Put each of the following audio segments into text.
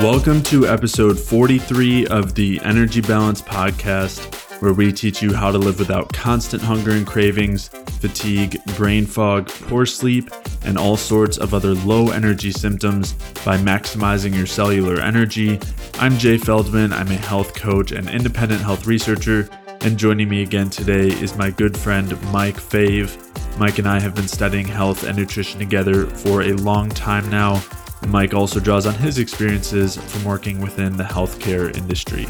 Welcome to episode 43 of the Energy Balance Podcast, where we teach you how to live without constant hunger and cravings, fatigue, brain fog, poor sleep, and all sorts of other low energy symptoms by maximizing your cellular energy. I'm Jay Feldman. I'm a health coach and independent health researcher. And joining me again today is my good friend Mike Fave. Mike and I have been studying health and nutrition together for a long time now Mike also draws on his experiences from working within the healthcare industry.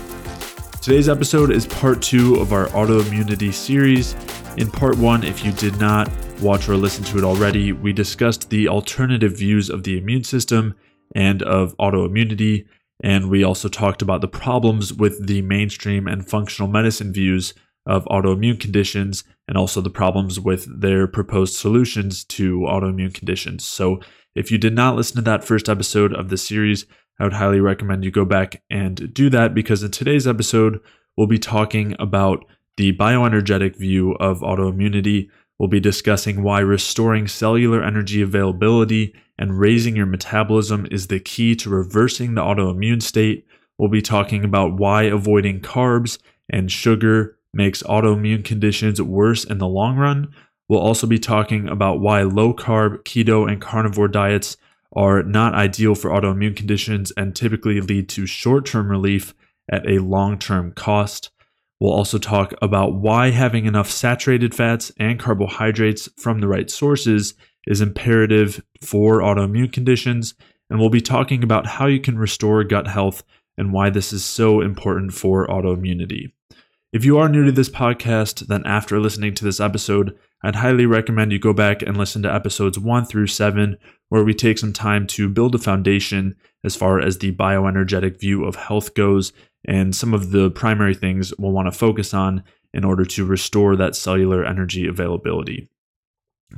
Today's episode is part two of our autoimmunity series. In part one, if you did not watch or listen to it already, we discussed the alternative views of the immune system and of autoimmunity, and we also talked about the problems with the mainstream and functional medicine views of autoimmune conditions and also the problems with their proposed solutions to autoimmune conditions. So, if you did not listen to that first episode of the series, I would highly recommend you go back and do that because in today's episode, we'll be talking about the bioenergetic view of autoimmunity. We'll be discussing why restoring cellular energy availability and raising your metabolism is the key to reversing the autoimmune state. We'll be talking about why avoiding carbs and sugar makes autoimmune conditions worse in the long run. We'll also be talking about why low carb, keto, and carnivore diets are not ideal for autoimmune conditions and typically lead to short term relief at a long term cost. We'll also talk about why having enough saturated fats and carbohydrates from the right sources is imperative for autoimmune conditions. And we'll be talking about how you can restore gut health and why this is so important for autoimmunity. If you are new to this podcast, then after listening to this episode, I'd highly recommend you go back and listen to episodes 1 through 7, where we take some time to build a foundation as far as the bioenergetic view of health goes and some of the primary things we'll want to focus on in order to restore that cellular energy availability.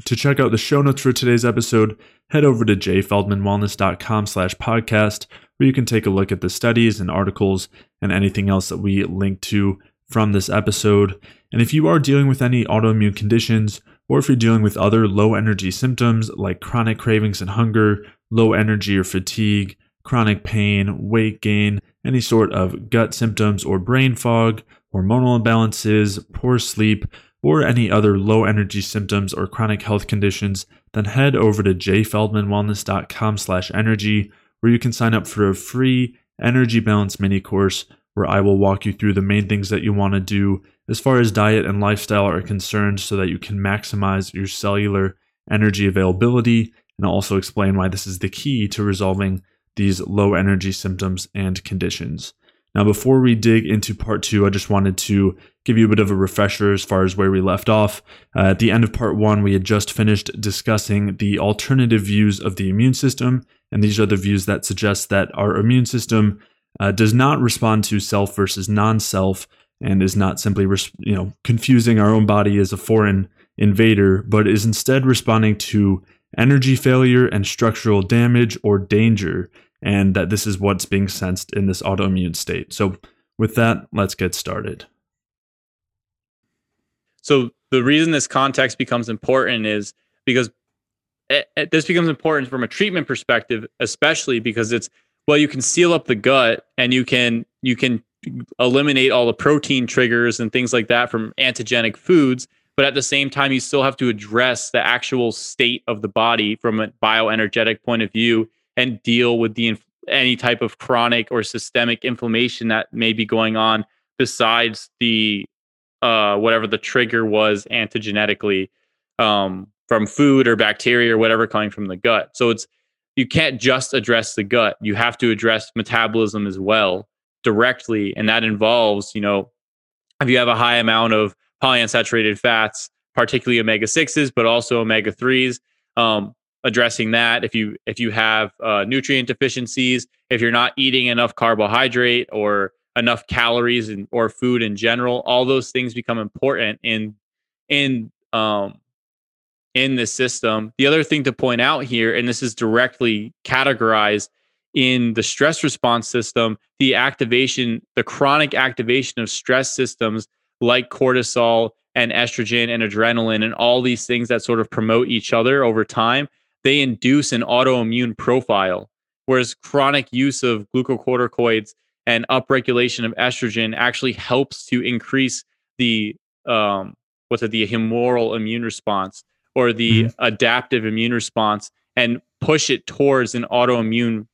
To check out the show notes for today's episode, head over to jayfeldmanwellness.com slash podcast, where you can take a look at the studies and articles and anything else that we link to from this episode. And if you are dealing with any autoimmune conditions, or if you're dealing with other low energy symptoms like chronic cravings and hunger, low energy or fatigue, chronic pain, weight gain, any sort of gut symptoms or brain fog, hormonal imbalances, poor sleep, or any other low energy symptoms or chronic health conditions, then head over to jayfeldmanwellness.com slash energy where you can sign up for a free energy balance mini course where I will walk you through the main things that you want to do as far as diet and lifestyle are concerned so that you can maximize your cellular energy availability and I'll also explain why this is the key to resolving these low energy symptoms and conditions. Now, before we dig into part two, I just wanted to give you a bit of a refresher as far as where we left off. Uh, at the end of part one, we had just finished discussing the alternative views of the immune system. And these are the views that suggest that our immune system uh, does not respond to self versus non-self and is not simply you know confusing our own body as a foreign invader but is instead responding to energy failure and structural damage or danger and that this is what's being sensed in this autoimmune state. So with that let's get started. So the reason this context becomes important is because it, it, this becomes important from a treatment perspective especially because it's well you can seal up the gut and you can you can eliminate all the protein triggers and things like that from antigenic foods but at the same time you still have to address the actual state of the body from a bioenergetic point of view and deal with the any type of chronic or systemic inflammation that may be going on besides the uh, whatever the trigger was antigenetically um, from food or bacteria or whatever coming from the gut. So it's you can't just address the gut. You have to address metabolism as well directly. And that involves, you know, if you have a high amount of polyunsaturated fats, particularly omega 6s, but also omega 3s, um, addressing that. If you if you have uh, nutrient deficiencies, if you're not eating enough carbohydrate or enough calories and or food in general, all those things become important in in um, in this system. The other thing to point out here, and this is directly categorized in the stress response system, the activation, the chronic activation of stress systems like cortisol and estrogen and adrenaline and all these things that sort of promote each other over time, they induce an autoimmune profile. whereas chronic use of glucocorticoids and upregulation of estrogen actually helps to increase the um, what's it, the humoral immune response or the mm-hmm. adaptive immune response and push it towards an autoimmune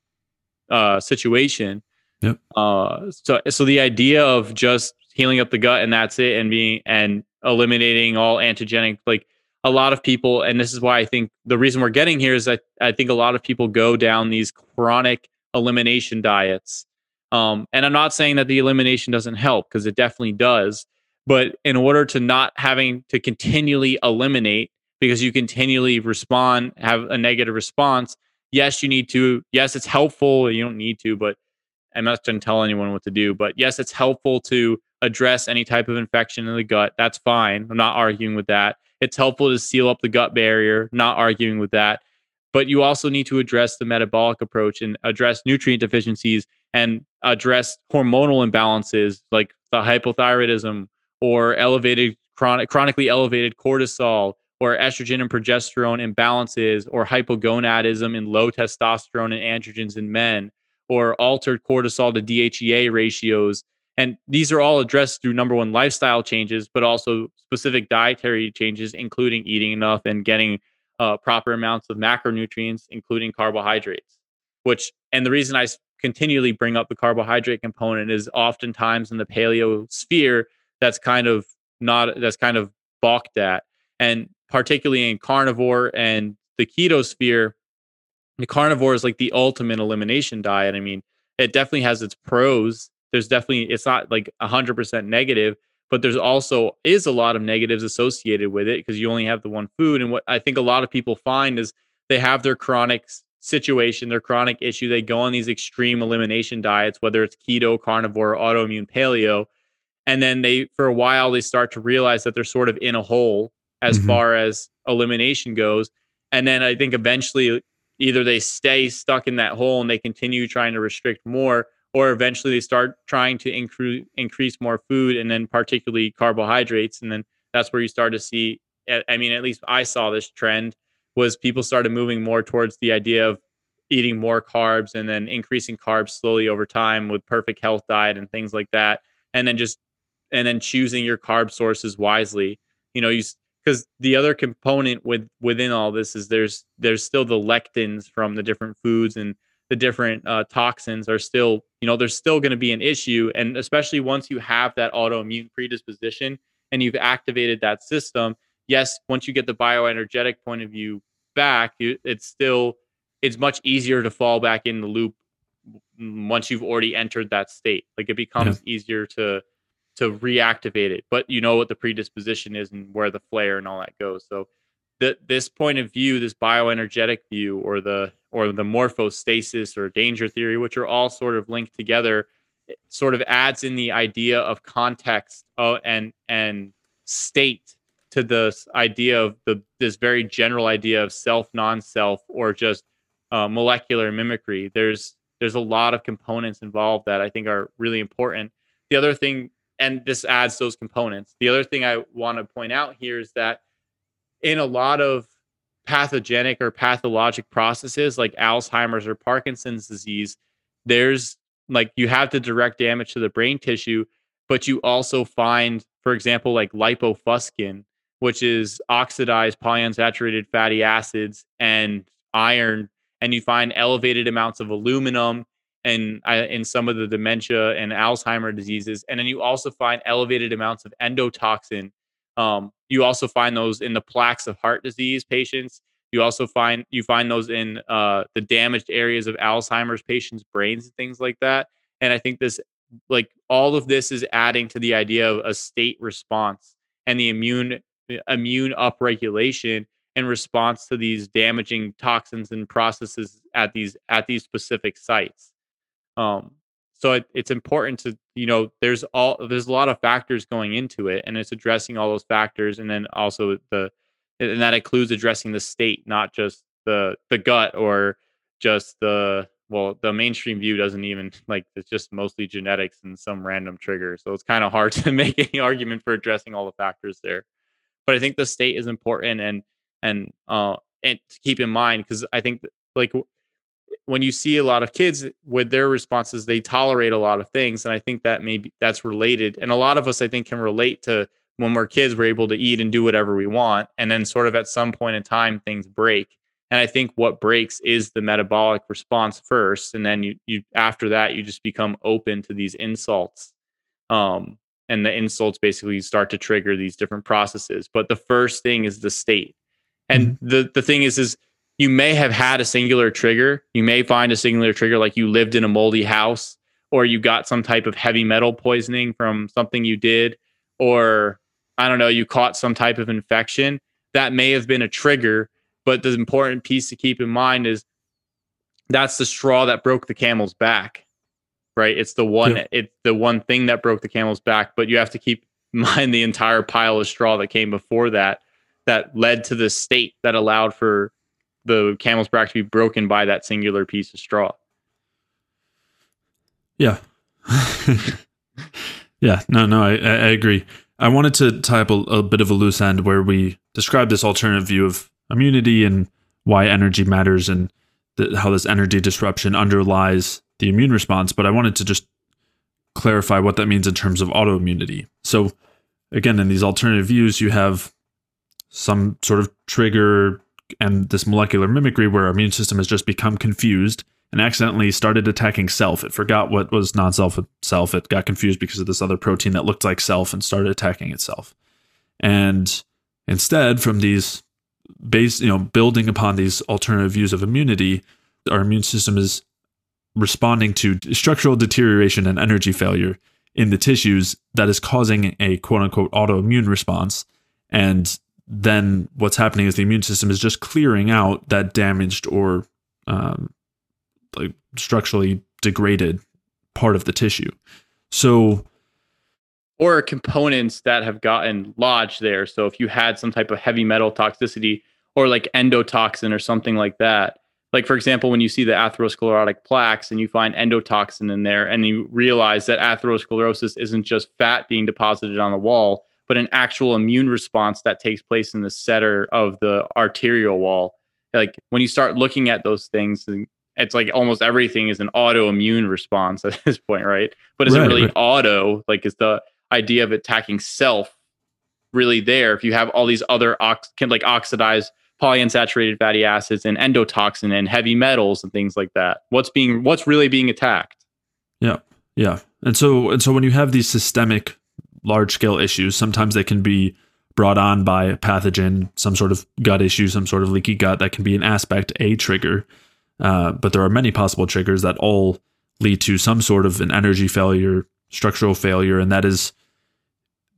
uh, situation. Yep. Uh, so, so the idea of just healing up the gut and that's it, and being and eliminating all antigenic, like a lot of people, and this is why I think the reason we're getting here is that I think a lot of people go down these chronic elimination diets. Um, and I'm not saying that the elimination doesn't help because it definitely does. But in order to not having to continually eliminate because you continually respond, have a negative response, yes, you need to. Yes, it's helpful. You don't need to, but I'm not going to tell anyone what to do. But yes, it's helpful to address any type of infection in the gut. That's fine. I'm not arguing with that. It's helpful to seal up the gut barrier, not arguing with that. But you also need to address the metabolic approach and address nutrient deficiencies and address hormonal imbalances like the hypothyroidism or elevated chronic, chronically elevated cortisol or estrogen and progesterone imbalances or hypogonadism and low testosterone and androgens in men or altered cortisol to DHEA ratios and these are all addressed through number one, lifestyle changes, but also specific dietary changes, including eating enough and getting uh, proper amounts of macronutrients, including carbohydrates. Which, and the reason I continually bring up the carbohydrate component is oftentimes in the paleo sphere, that's kind of not, that's kind of balked at. And particularly in carnivore and the keto sphere, the carnivore is like the ultimate elimination diet. I mean, it definitely has its pros. There's definitely it's not like 100% negative but there's also is a lot of negatives associated with it because you only have the one food. And what i think a lot of people find is they have their chronic situation their chronic issue. They go on these extreme elimination diets whether it's keto carnivore autoimmune paleo and then they for a while they start to realize that they're sort of in a hole as mm-hmm. far as elimination goes. And then i think eventually either they stay stuck in that hole and they continue trying to restrict more or eventually they start trying to increase increase more food and then particularly carbohydrates. And then that's where you start to see i mean at least i saw this trend was people started moving more towards the idea of eating more carbs and then increasing carbs slowly over time with perfect health diet and things like that. And then just and then choosing your carb sources wisely. You know you because the other component with within all this is there's there's still the lectins from the different foods and the different uh, toxins are still, you know, there's still going to be an issue. And especially once you have that autoimmune predisposition and you've activated that system, yes, once you get the bioenergetic point of view back, it's still, it's much easier to fall back in the loop once you've already entered that state. Like it becomes yeah. easier to, to reactivate it, but you know what the predisposition is and where the flare and all that goes. So that this point of view, this bioenergetic view, or the or the morphostasis or danger theory, which are all sort of linked together, sort of adds in the idea of context uh, and and state to this idea of the this very general idea of self, non-self, or just uh, molecular mimicry. There's there's a lot of components involved that I think are really important. The other thing, and this adds those components. The other thing I want to point out here is that in a lot of pathogenic or pathologic processes like Alzheimer's or Parkinson's disease, there's like you have the direct damage to the brain tissue, but you also find, for example, like lipofuscin, which is oxidized polyunsaturated fatty acids and iron, and you find elevated amounts of aluminum and in some of the dementia and Alzheimer diseases, and then you also find elevated amounts of endotoxin um, you also find those in the plaques of heart disease patients. You also find you find those in uh, the damaged areas of Alzheimer's patients' brains and things like that. And I think this, like all of this, is adding to the idea of a state response and the immune immune upregulation in response to these damaging toxins and processes at these at these specific sites. Um, so it, it's important to you know there's all there's a lot of factors going into it and it's addressing all those factors and then also the and that includes addressing the state not just the the gut or just the well the mainstream view doesn't even like it's just mostly genetics and some random trigger so it's kind of hard to make any argument for addressing all the factors there. But i think the state is important and and uh and to keep in mind because i think like when you see a lot of kids with their responses, they tolerate a lot of things. And I think that maybe that's related. And a lot of us, I think, can relate to when we're kids, we're able to eat and do whatever we want. And then, sort of at some point in time, things break. And I think what breaks is the metabolic response first. And then you, you after that, you just become open to these insults. Um, and the insults basically start to trigger these different processes. But the first thing is the state. And mm-hmm. the, the thing is, is you may have had a singular trigger. You may find a singular trigger like you lived in a moldy house or you got some type of heavy metal poisoning from something you did, or I don't know, you caught some type of infection. That may have been a trigger, but the important piece to keep in mind is that's the straw that broke the camel's back. Right? It's the one yeah. it's the one thing that broke the camel's back, but you have to keep in mind the entire pile of straw that came before that that led to the state that allowed for the camel's back to be broken by that singular piece of straw. Yeah. yeah. No, no, I, I agree. I wanted to tie up a, a bit of a loose end where we describe this alternative view of immunity and why energy matters and the, how this energy disruption underlies the immune response. But I wanted to just clarify what that means in terms of autoimmunity. So, again, in these alternative views, you have some sort of trigger and this molecular mimicry where our immune system has just become confused and accidentally started attacking self. It forgot what was non self itself. It got confused because of this other protein that looked like self and started attacking itself. And instead, from these base, you know, building upon these alternative views of immunity, our immune system is responding to structural deterioration and energy failure in the tissues that is causing a quote unquote autoimmune response. And then what's happening is the immune system is just clearing out that damaged or um, like structurally degraded part of the tissue. So, or components that have gotten lodged there. So, if you had some type of heavy metal toxicity or like endotoxin or something like that, like for example, when you see the atherosclerotic plaques and you find endotoxin in there, and you realize that atherosclerosis isn't just fat being deposited on the wall, but an actual immune response that takes place in the center of the arterial wall. Like when you start looking at those things, it's like almost everything is an autoimmune response at this point, right? But is right, it really right. auto? Like, is the idea of attacking self really there? If you have all these other ox- can like oxidized polyunsaturated fatty acids and endotoxin and heavy metals and things like that, what's being what's really being attacked? Yeah, yeah. And so and so when you have these systemic large scale issues. Sometimes they can be brought on by a pathogen, some sort of gut issue, some sort of leaky gut that can be an aspect, a trigger. Uh, but there are many possible triggers that all lead to some sort of an energy failure, structural failure, and that is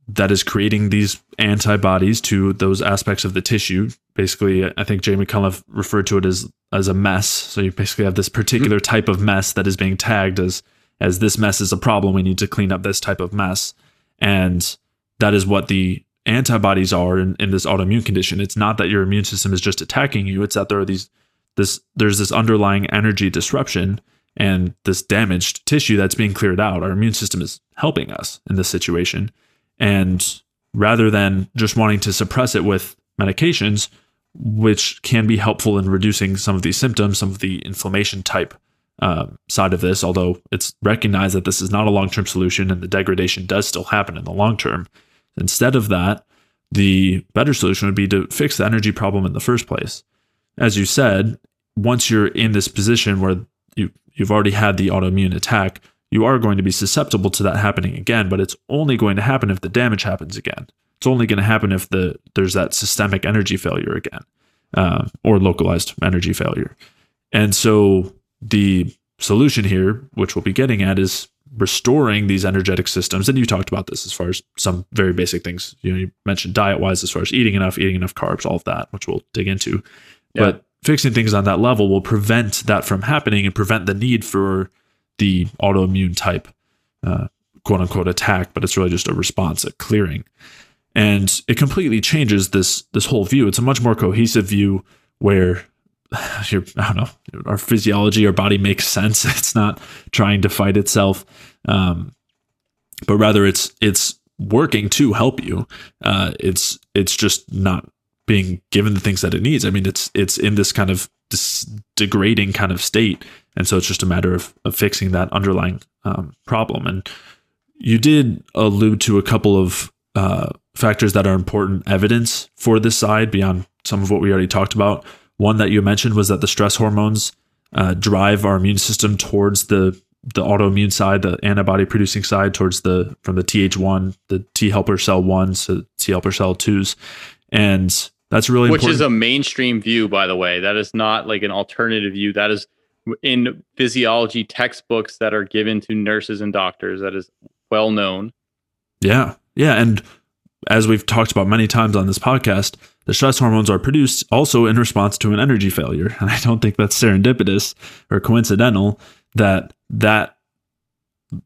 that is creating these antibodies to those aspects of the tissue. Basically, I think Jay McCullough referred to it as as a mess. So you basically have this particular mm-hmm. type of mess that is being tagged as as this mess is a problem. We need to clean up this type of mess. And that is what the antibodies are in, in this autoimmune condition. It's not that your immune system is just attacking you, it's that there are these this there's this underlying energy disruption and this damaged tissue that's being cleared out. Our immune system is helping us in this situation. And rather than just wanting to suppress it with medications, which can be helpful in reducing some of these symptoms, some of the inflammation type uh, side of this, although it's recognized that this is not a long term solution and the degradation does still happen in the long term. Instead of that, the better solution would be to fix the energy problem in the first place. As you said, once you're in this position where you, you've already had the autoimmune attack, you are going to be susceptible to that happening again, but it's only going to happen if the damage happens again. It's only going to happen if the there's that systemic energy failure again, uh, or localized energy failure. And so the solution here, which we'll be getting at, is restoring these energetic systems. And you talked about this as far as some very basic things. You know, you mentioned diet wise, as far as eating enough, eating enough carbs, all of that, which we'll dig into. Yeah. But fixing things on that level will prevent that from happening and prevent the need for the autoimmune type, uh, quote unquote, attack. But it's really just a response, a clearing. And it completely changes this this whole view. It's a much more cohesive view where your I don't know our physiology, our body makes sense. It's not trying to fight itself, um, but rather it's it's working to help you. Uh, it's it's just not being given the things that it needs. I mean, it's it's in this kind of dis- degrading kind of state. And so it's just a matter of, of fixing that underlying um, problem. And you did allude to a couple of uh, factors that are important evidence for this side beyond some of what we already talked about. One that you mentioned was that the stress hormones uh, drive our immune system towards the the autoimmune side, the antibody producing side, towards the from the Th1, the T helper cell ones to T helper cell twos, and that's really which important. is a mainstream view, by the way. That is not like an alternative view. That is in physiology textbooks that are given to nurses and doctors. That is well known. Yeah, yeah, and as we've talked about many times on this podcast, the stress hormones are produced also in response to an energy failure. And I don't think that's serendipitous or coincidental that that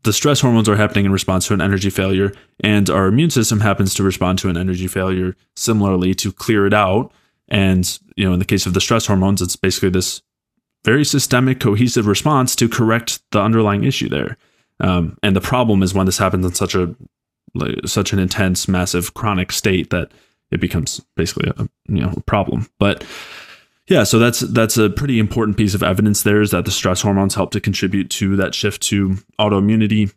the stress hormones are happening in response to an energy failure and our immune system happens to respond to an energy failure similarly to clear it out and you know in the case of the stress hormones it's basically this very systemic cohesive response to correct the underlying issue there um, and the problem is when this happens in such a like, such an intense massive chronic state that it becomes basically a you know problem but yeah, so that's that's a pretty important piece of evidence there is that the stress hormones help to contribute to that shift to autoimmunity.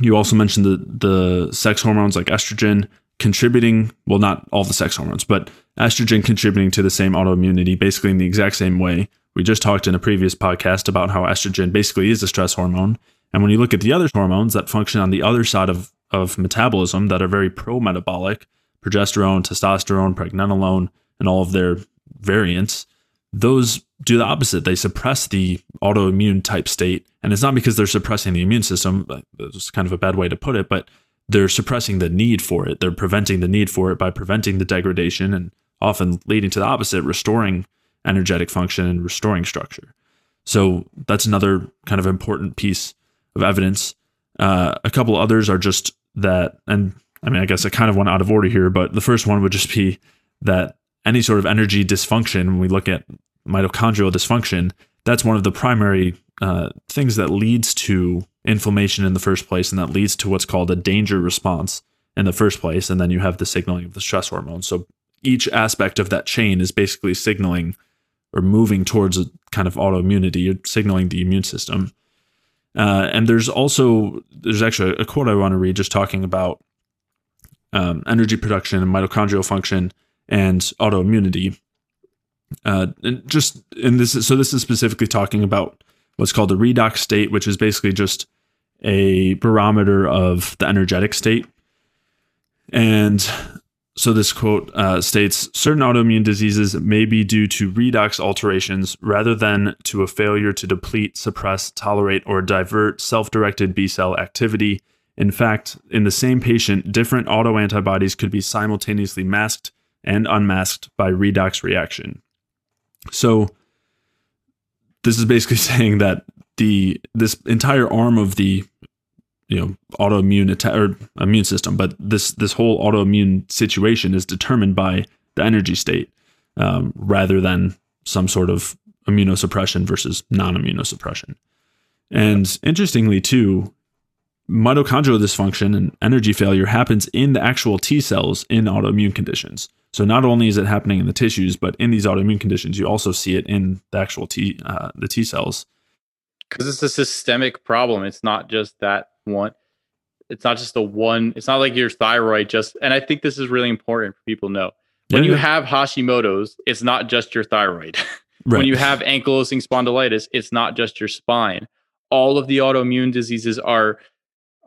You also mentioned the the sex hormones like estrogen contributing, well not all the sex hormones, but estrogen contributing to the same autoimmunity basically in the exact same way. We just talked in a previous podcast about how estrogen basically is a stress hormone. And when you look at the other hormones that function on the other side of, of metabolism that are very pro metabolic, progesterone, testosterone, pregnenolone, and all of their variants, those do the opposite. They suppress the autoimmune type state. And it's not because they're suppressing the immune system, it's kind of a bad way to put it, but they're suppressing the need for it. They're preventing the need for it by preventing the degradation and often leading to the opposite, restoring energetic function and restoring structure. So that's another kind of important piece of evidence. Uh, a couple others are just that, and I mean, I guess I kind of went out of order here, but the first one would just be that any sort of energy dysfunction, when we look at mitochondrial dysfunction, that's one of the primary uh, things that leads to inflammation in the first place, and that leads to what's called a danger response in the first place. And then you have the signaling of the stress hormone. So each aspect of that chain is basically signaling or moving towards a kind of autoimmunity, you're signaling the immune system. Uh, and there's also there's actually a quote I want to read just talking about um, energy production and mitochondrial function and autoimmunity. Uh, and just and this is, so this is specifically talking about what's called the redox state, which is basically just a barometer of the energetic state. And so this quote uh, states certain autoimmune diseases may be due to redox alterations rather than to a failure to deplete, suppress, tolerate, or divert self directed B cell activity. In fact, in the same patient, different autoantibodies could be simultaneously masked and unmasked by redox reaction. So this is basically saying that the this entire arm of the you know autoimmune or immune system, but this this whole autoimmune situation is determined by the energy state um, rather than some sort of immunosuppression versus non-immunosuppression. And interestingly, too, mitochondrial dysfunction and energy failure happens in the actual T cells in autoimmune conditions. So not only is it happening in the tissues, but in these autoimmune conditions, you also see it in the actual T uh, the T cells. Because it's a systemic problem. It's not just that one. It's not just the one. It's not like your thyroid just. And I think this is really important for people to know. When yeah, you have Hashimoto's, it's not just your thyroid. Right. when you have ankylosing spondylitis, it's not just your spine. All of the autoimmune diseases are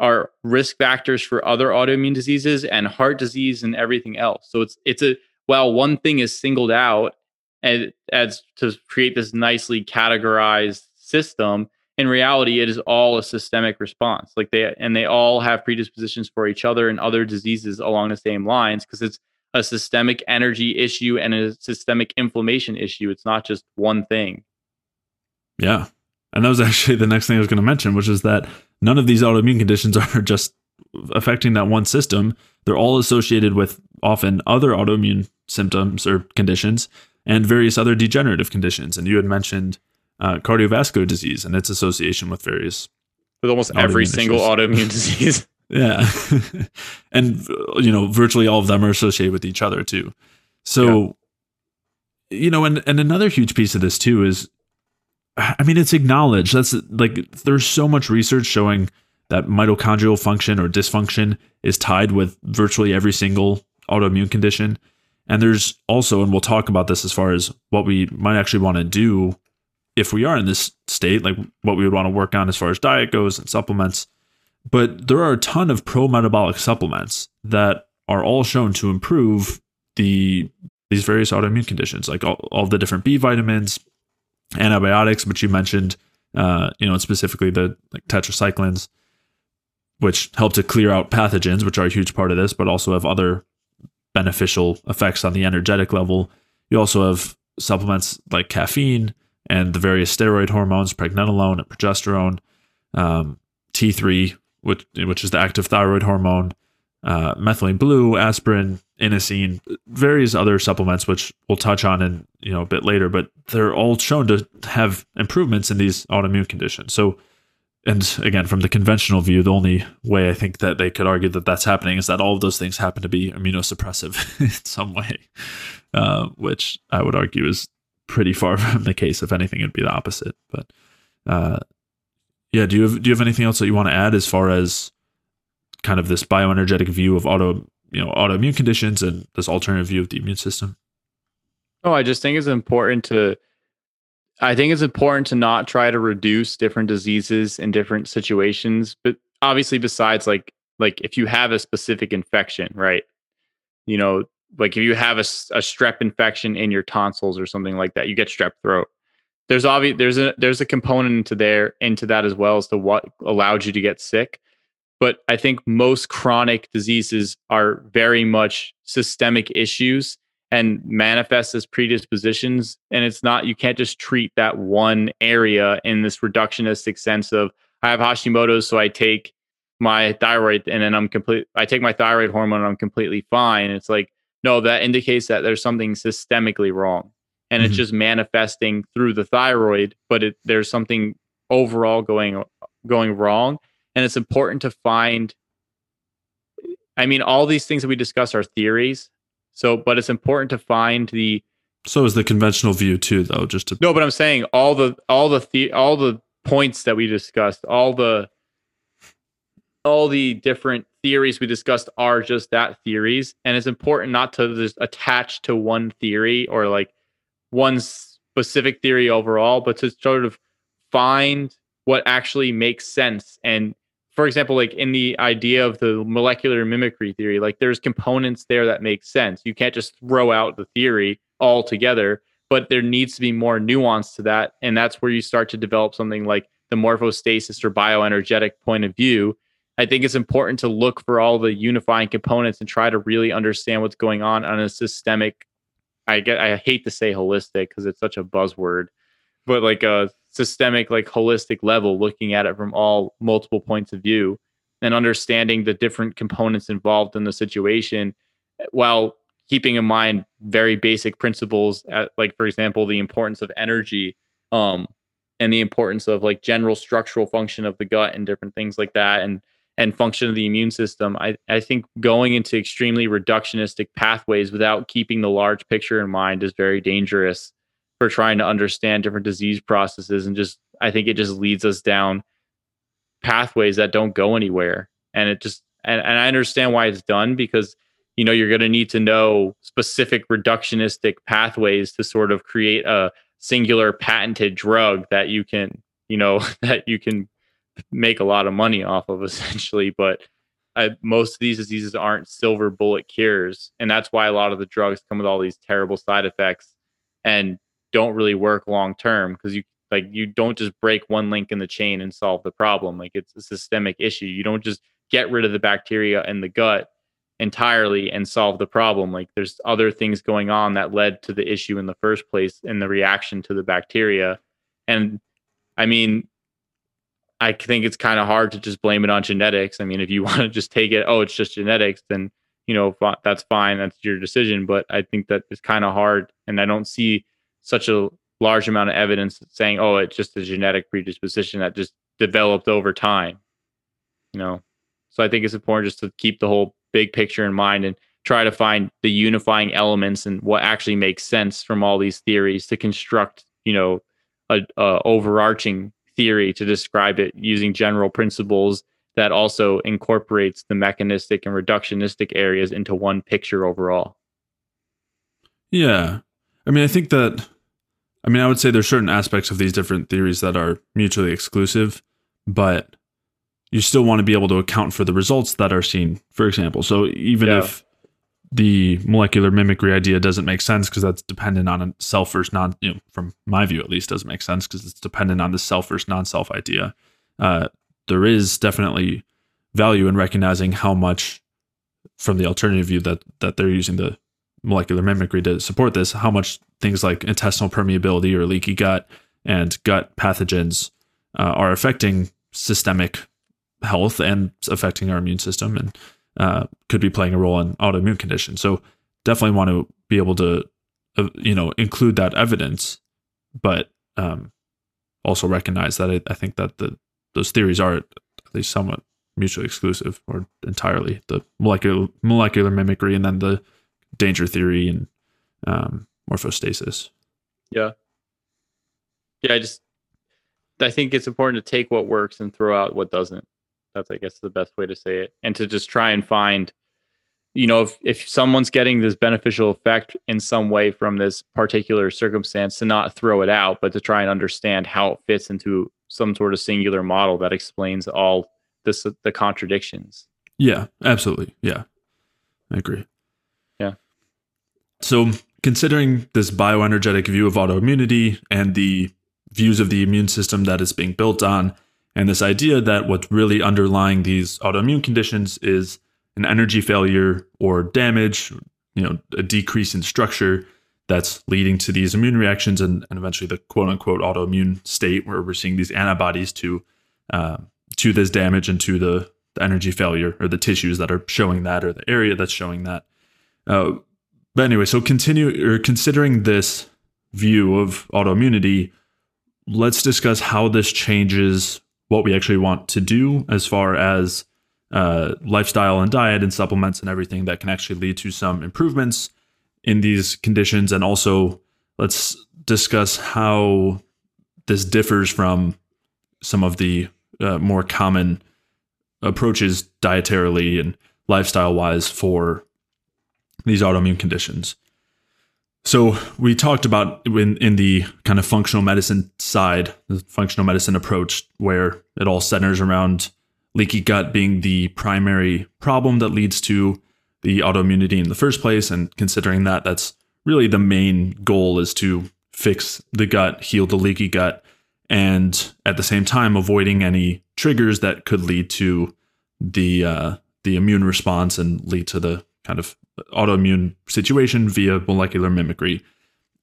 are risk factors for other autoimmune diseases and heart disease and everything else. So it's it's a while one thing is singled out and as to create this nicely categorized system, in reality it is all a systemic response. Like they and they all have predispositions for each other and other diseases along the same lines because it's a systemic energy issue and a systemic inflammation issue. It's not just one thing. Yeah. And that was actually the next thing I was going to mention, which is that none of these autoimmune conditions are just affecting that one system. They're all associated with often other autoimmune symptoms or conditions and various other degenerative conditions. And you had mentioned uh, cardiovascular disease and its association with various. With almost every single issues. autoimmune disease. yeah. and, you know, virtually all of them are associated with each other too. So, you know, and and another huge piece of this too is, I mean, it's acknowledged. That's like there's so much research showing that mitochondrial function or dysfunction is tied with virtually every single autoimmune condition. And there's also, and we'll talk about this as far as what we might actually want to do if we are in this state, like what we would want to work on as far as diet goes and supplements. But there are a ton of pro metabolic supplements that are all shown to improve the these various autoimmune conditions, like all, all the different B vitamins, antibiotics, which you mentioned, uh, you know, specifically the like tetracyclines, which help to clear out pathogens, which are a huge part of this, but also have other beneficial effects on the energetic level. You also have supplements like caffeine and the various steroid hormones, pregnenolone and progesterone, um, T3, which which is the active thyroid hormone, uh, methylene blue, aspirin, inosine, various other supplements, which we'll touch on in you know a bit later. But they're all shown to have improvements in these autoimmune conditions. So, and again, from the conventional view, the only way I think that they could argue that that's happening is that all of those things happen to be immunosuppressive in some way, uh, which I would argue is pretty far from the case. If anything, it'd be the opposite. But uh, yeah, do you have do you have anything else that you want to add as far as kind of this bioenergetic view of auto you know autoimmune conditions and this alternative view of the immune system? Oh, I just think it's important to I think it's important to not try to reduce different diseases in different situations, but obviously besides like like if you have a specific infection, right? You know, like if you have a, a strep infection in your tonsils or something like that, you get strep throat. There's obvious there's a there's a component into there into that as well as to what allowed you to get sick. But I think most chronic diseases are very much systemic issues and manifest as predispositions. And it's not you can't just treat that one area in this reductionistic sense of I have Hashimoto's, so I take my thyroid and then I'm complete I take my thyroid hormone and I'm completely fine. It's like no, that indicates that there's something systemically wrong. And mm-hmm. it's just manifesting through the thyroid, but it, there's something overall going going wrong. And it's important to find I mean, all these things that we discuss are theories. So, but it's important to find the so is the conventional view too, though. Just to no, but I'm saying all the all the, the all the points that we discussed, all the all the different theories we discussed are just that theories and it's important not to just attach to one theory or like one specific theory overall but to sort of find what actually makes sense and for example like in the idea of the molecular mimicry theory like there's components there that make sense you can't just throw out the theory altogether but there needs to be more nuance to that and that's where you start to develop something like the morphostasis or bioenergetic point of view I think it's important to look for all the unifying components and try to really understand what's going on on a systemic. I get. I hate to say holistic because it's such a buzzword, but like a systemic, like holistic level, looking at it from all multiple points of view and understanding the different components involved in the situation, while keeping in mind very basic principles, at, like for example, the importance of energy. Um, and the importance of like general structural function of the gut and different things like that and and function of the immune system. I, I think going into extremely reductionistic pathways without keeping the large picture in mind is very dangerous for trying to understand different disease processes. And just, I think it just leads us down pathways that don't go anywhere. And it just, and, and I understand why it's done because, you know, you're going to need to know specific reductionistic pathways to sort of create a singular patented drug that you can, you know, that you can make a lot of money off of essentially. But I, most of these diseases aren't silver bullet cures, and that's why a lot of the drugs come with all these terrible side effects and don't really work long term because you like you don't just break one link in the chain and solve the problem. Like it's a systemic issue. You don't just get rid of the bacteria in the gut entirely and solve the problem. Like there's other things going on that led to the issue in the first place and the reaction to the bacteria. And I mean, I think it's kind of hard to just blame it on genetics. I mean, if you want to just take it, oh, it's just genetics, then you know that's fine. That's your decision. But I think that it's kind of hard, and I don't see such a large amount of evidence saying, oh, it's just a genetic predisposition that just developed over time. You know, so I think it's important just to keep the whole big picture in mind and try to find the unifying elements and what actually makes sense from all these theories to construct, you know, a, a overarching theory to describe it using general principles that also incorporates the mechanistic and reductionistic areas into one picture overall. Yeah. I mean, I think that, I mean, I would say there's certain aspects of these different theories that are mutually exclusive, but you still want to be able to account for the results that are seen, for example. So even yeah. if the molecular mimicry idea doesn't make sense because that's dependent on a self versus non, you know, from my view at least, doesn't make sense because it's dependent on the self versus non self idea. Uh, there is definitely value in recognizing how much from the alternative view that that they're using the molecular mimicry to support this, how much things like intestinal permeability or leaky gut and gut pathogens uh, are affecting systemic health and affecting our immune system and uh, could be playing a role in autoimmune conditions. So definitely want to be able to, uh, you know, include that evidence, but um, also recognize that I, I think that the those theories are at least somewhat mutually exclusive or entirely the molecular molecular mimicry and then the danger theory and um, morphostasis. Yeah. Yeah, I just I think it's important to take what works and throw out what doesn't. That's I guess the best way to say it. And to just try and find you know, if, if someone's getting this beneficial effect in some way from this particular circumstance, to not throw it out, but to try and understand how it fits into some sort of singular model that explains all this the contradictions. Yeah, absolutely. Yeah. I agree. So, considering this bioenergetic view of autoimmunity and the views of the immune system that it's being built on, and this idea that what's really underlying these autoimmune conditions is an energy failure or damage, you know, a decrease in structure that's leading to these immune reactions and, and eventually the quote unquote autoimmune state where we're seeing these antibodies to uh, to this damage and to the, the, energy failure or the tissues that are showing that or the area that's showing that. Uh, but anyway, so continue or considering this view of autoimmunity, let's discuss how this changes what we actually want to do as far as uh, lifestyle and diet and supplements and everything that can actually lead to some improvements in these conditions. And also let's discuss how this differs from some of the uh, more common approaches dietarily and lifestyle wise for these autoimmune conditions. So we talked about in, in the kind of functional medicine side, the functional medicine approach, where it all centers around leaky gut being the primary problem that leads to the autoimmunity in the first place. And considering that, that's really the main goal is to fix the gut, heal the leaky gut, and at the same time avoiding any triggers that could lead to the uh, the immune response and lead to the kind of autoimmune situation via molecular mimicry.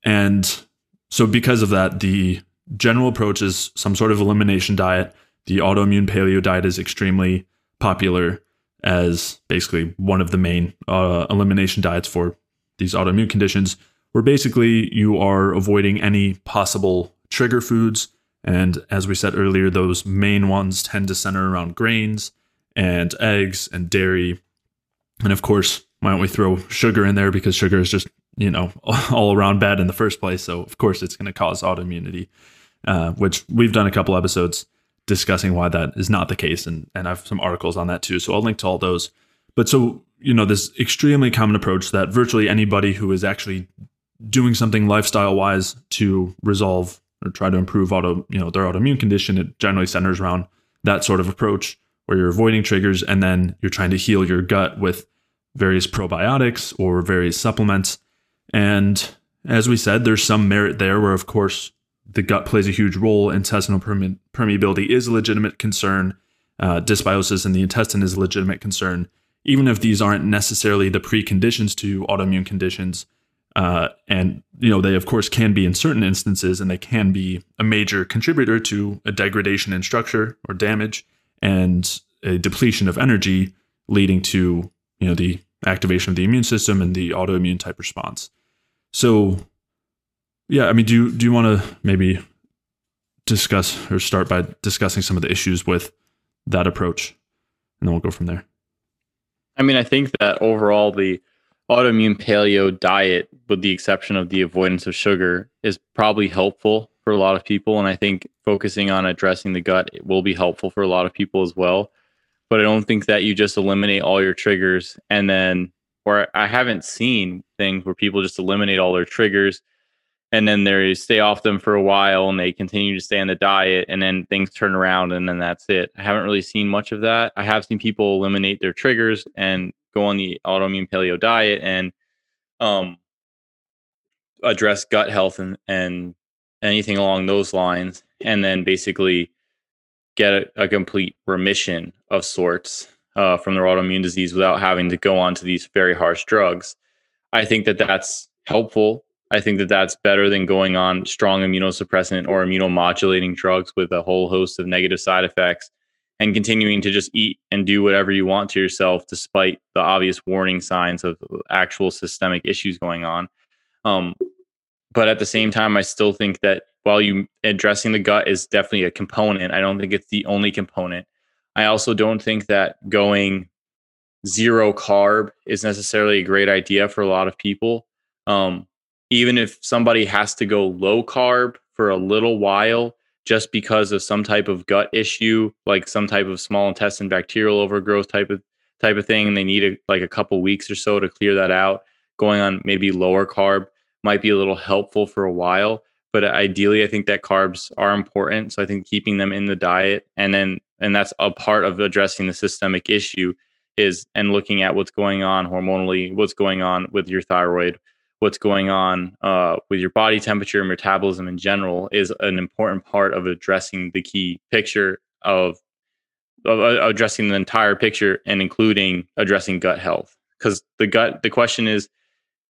And so, because of that, the general approach is some sort of elimination diet. The autoimmune paleo diet is extremely popular as basically one of the main uh, elimination diets for these autoimmune conditions, where basically you are avoiding any possible trigger foods. And as we said earlier, those main ones tend to center around grains and eggs and dairy. And of course, why don't we throw sugar in there because sugar is just, you know, all around bad in the first place. So, of course, it's going to cause autoimmunity, uh, which we've done a couple episodes discussing why that is not the case. And, and I have some articles on that too. So I'll link to all those. But so, you know, this extremely common approach that virtually anybody who is actually doing something lifestyle wise to resolve or try to improve auto, you know, their autoimmune condition, it generally centers around that sort of approach where you're avoiding triggers and then you're trying to heal your gut with various probiotics or various supplements. And as we said, there's some merit there where, of course, the gut plays a huge role. Intestinal perme- permeability is a legitimate concern. Uh, dysbiosis in the intestine is a legitimate concern. Even if these aren't necessarily the preconditions to autoimmune conditions, uh, and you know they of course can be in certain instances, and they can be a major contributor to a degradation in structure or damage, and a depletion of energy, leading to you know the activation of the immune system and the autoimmune type response. So yeah, I mean, do you, do you want to maybe discuss or start by discussing some of the issues with that approach, and then we'll go from there. I mean, I think that overall the autoimmune paleo diet, with the exception of the avoidance of sugar, is probably helpful for a lot of people. And I think focusing on addressing the gut will be helpful for a lot of people as well. But I don't think that you just eliminate all your triggers and then, or I haven't seen things where people just eliminate all their triggers and then they stay off them for a while and they continue to stay on the diet and then things turn around and then that's it. I haven't really seen much of that. I have seen people eliminate their triggers and go on the autoimmune paleo diet and um address gut health and and anything along those lines and then basically get a, a complete remission of sorts uh, from their autoimmune disease without having to go on to these very harsh drugs. I think that that's helpful I think that that's better than going on strong immunosuppressant or immunomodulating drugs with a whole host of negative side effects and continuing to just eat and do whatever you want to yourself despite the obvious warning signs of actual systemic issues going on. Um, but at the same time, I still think that while you addressing the gut is definitely a component, I don't think it's the only component. I also don't think that going zero carb is necessarily a great idea for a lot of people. Um, even if somebody has to go low carb for a little while just because of some type of gut issue like some type of small intestine bacterial overgrowth type of type of thing and they need a, like a couple weeks or so to clear that out going on maybe lower carb might be a little helpful for a while but ideally i think that carbs are important. So i think keeping them in the diet and then and that's a part of addressing the systemic issue is and looking at what's going on hormonally what's going on with your thyroid what's going on uh, with your body temperature and metabolism in general is an important part of addressing the key picture of, of uh, addressing the entire picture and including addressing gut health. Because the gut the question is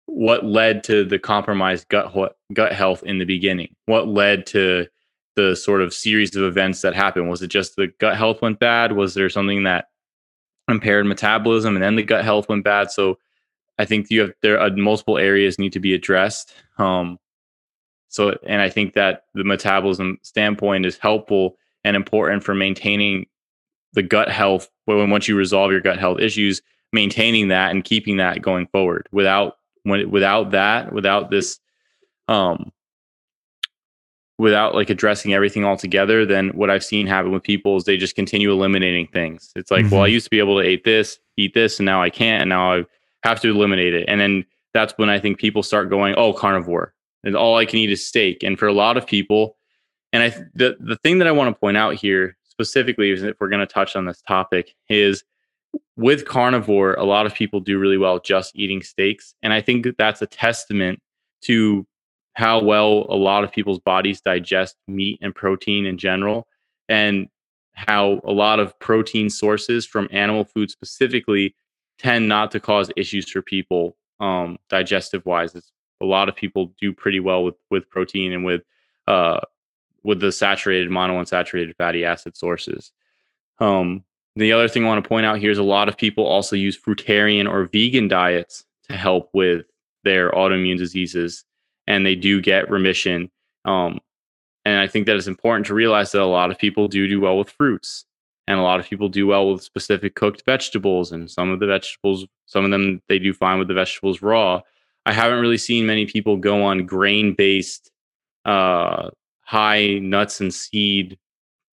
what led to the compromised gut gut health in the beginning what led to the sort of series of events that happened was it just the gut health went bad was there something that impaired metabolism and then the gut health went bad so I think you have there are multiple areas need to be addressed. Um, so, and I think that the metabolism standpoint is helpful and important for maintaining the gut health. When once you resolve your gut health issues, maintaining that and keeping that going forward. Without when without that, without this, um, without like addressing everything all together, then what I've seen happen with people is they just continue eliminating things. It's like, mm-hmm. well, I mm-hmm. used to be able to eat this, eat this, and now I can't, and now I have to eliminate it. And then that's when I think people start going, oh, carnivore. And all I can eat is steak. And for a lot of people, and I the the thing that I want to point out here specifically is if we're going to touch on this topic is with carnivore, a lot of people do really well just eating steaks. And I think that that's a testament to how well a lot of people's bodies digest meat and protein in general, and how a lot of protein sources from animal food specifically tend not to cause issues for people um, digestive wise. It's, a lot of people do pretty well with with protein and with uh, with the saturated monounsaturated fatty acid sources. Um, the other thing I want to point out here is a lot of people also use fruitarian or vegan diets to help with their autoimmune diseases, and they do get remission. Um, and I think that it's important to realize that a lot of people do do well with fruits and a lot of people do well with specific cooked vegetables and some of the vegetables some of them they do fine with the vegetables raw i haven't really seen many people go on grain based uh, high nuts and seed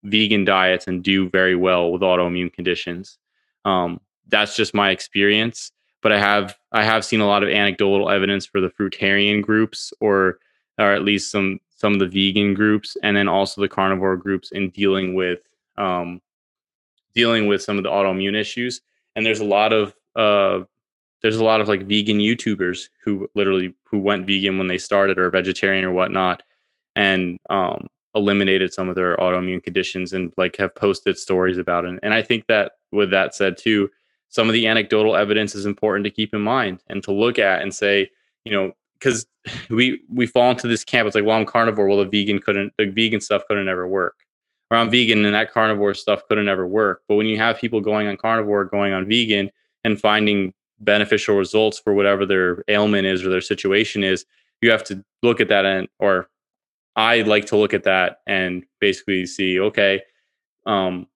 vegan diets and do very well with autoimmune conditions um, that's just my experience but i have i have seen a lot of anecdotal evidence for the fruitarian groups or or at least some some of the vegan groups and then also the carnivore groups in dealing with um, dealing with some of the autoimmune issues. And there's a lot of uh, there's a lot of like vegan YouTubers who literally who went vegan when they started or vegetarian or whatnot, and um, eliminated some of their autoimmune conditions and like have posted stories about it. And I think that with that said too, some of the anecdotal evidence is important to keep in mind and to look at and say, you know, because we we fall into this camp. It's like, well, I'm carnivore. Well, the vegan couldn't, the vegan stuff couldn't ever work or I'm vegan and that carnivore stuff couldn't ever work. But when you have people going on carnivore, going on vegan, and finding beneficial results for whatever their ailment is or their situation is, you have to look at that and or I like to look at that and basically see, okay, um,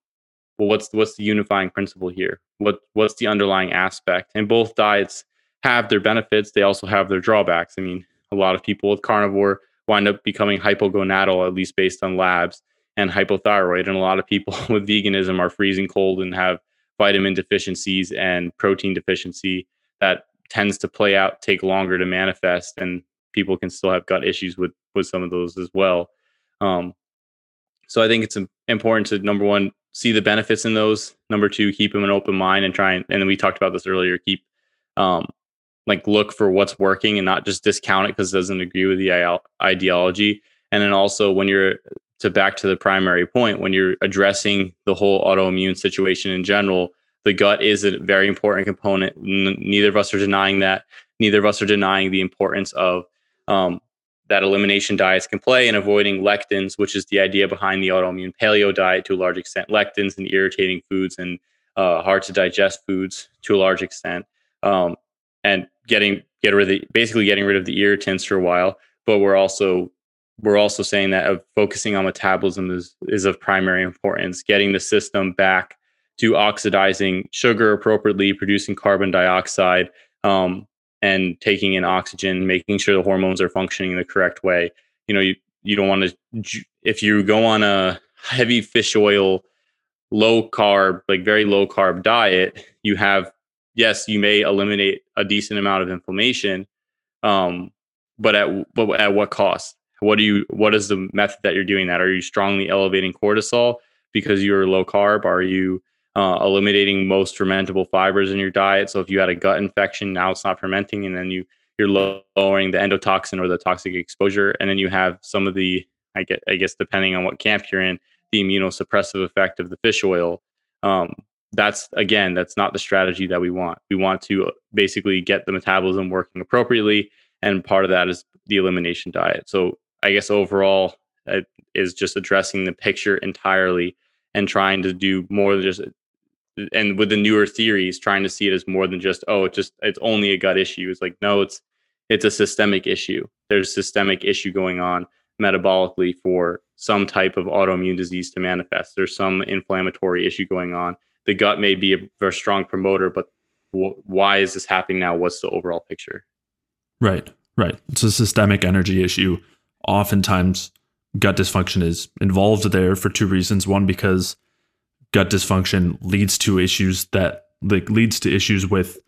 well, what's what's the unifying principle here? What what's the underlying aspect? And both diets have their benefits, they also have their drawbacks. I mean, a lot of people with carnivore wind up becoming hypogonadal, at least based on labs, and hypothyroid. And a lot of people with veganism are freezing cold and have vitamin deficiencies and protein deficiency that tends to play out, take longer to manifest, and people can still have gut issues with with some of those as well. Um, so I think it's important to number one see the benefits in those. Number two, keep them an open mind and try and and we talked about this earlier. Keep um, like look for what's working and not just discount it because it doesn't agree with the ideology. And then also when you're to back to the primary point, when you're addressing the whole autoimmune situation in general, the gut is a very important component. N- neither of us are denying that. Neither of us are denying the importance of um, that elimination diets can play in avoiding lectins, which is the idea behind the autoimmune paleo diet to a large extent. Lectins and irritating foods and uh, hard to digest foods to a large extent. Um, and getting get rid of the basically getting rid of the irritants for a while. But we're also we're also saying that of focusing on metabolism is is of primary importance. Getting the system back to oxidizing sugar appropriately, producing carbon dioxide, um, and taking in oxygen, making sure the hormones are functioning in the correct way. You know, you you don't want to if you go on a heavy fish oil, low carb, like very low carb diet, you have yes, you may eliminate a decent amount of inflammation, um, but at but at what cost? What do you? What is the method that you're doing that? Are you strongly elevating cortisol because you're low carb? Are you uh, eliminating most fermentable fibers in your diet? So if you had a gut infection, now it's not fermenting, and then you you're lowering the endotoxin or the toxic exposure, and then you have some of the I get I guess depending on what camp you're in, the immunosuppressive effect of the fish oil. Um, that's again that's not the strategy that we want we want to uh, basically get the metabolism working appropriately and part of that is the elimination diet so i guess overall it is just addressing the picture entirely and trying to do more than just and with the newer theories trying to see it as more than just oh it's just it's only a gut issue it's like no it's it's a systemic issue there's a systemic issue going on metabolically for some type of autoimmune disease to manifest there's some inflammatory issue going on the gut may be a very strong promoter, but why is this happening now? What's the overall picture? Right, right. It's a systemic energy issue. Oftentimes, gut dysfunction is involved there for two reasons. One, because gut dysfunction leads to issues that like leads to issues with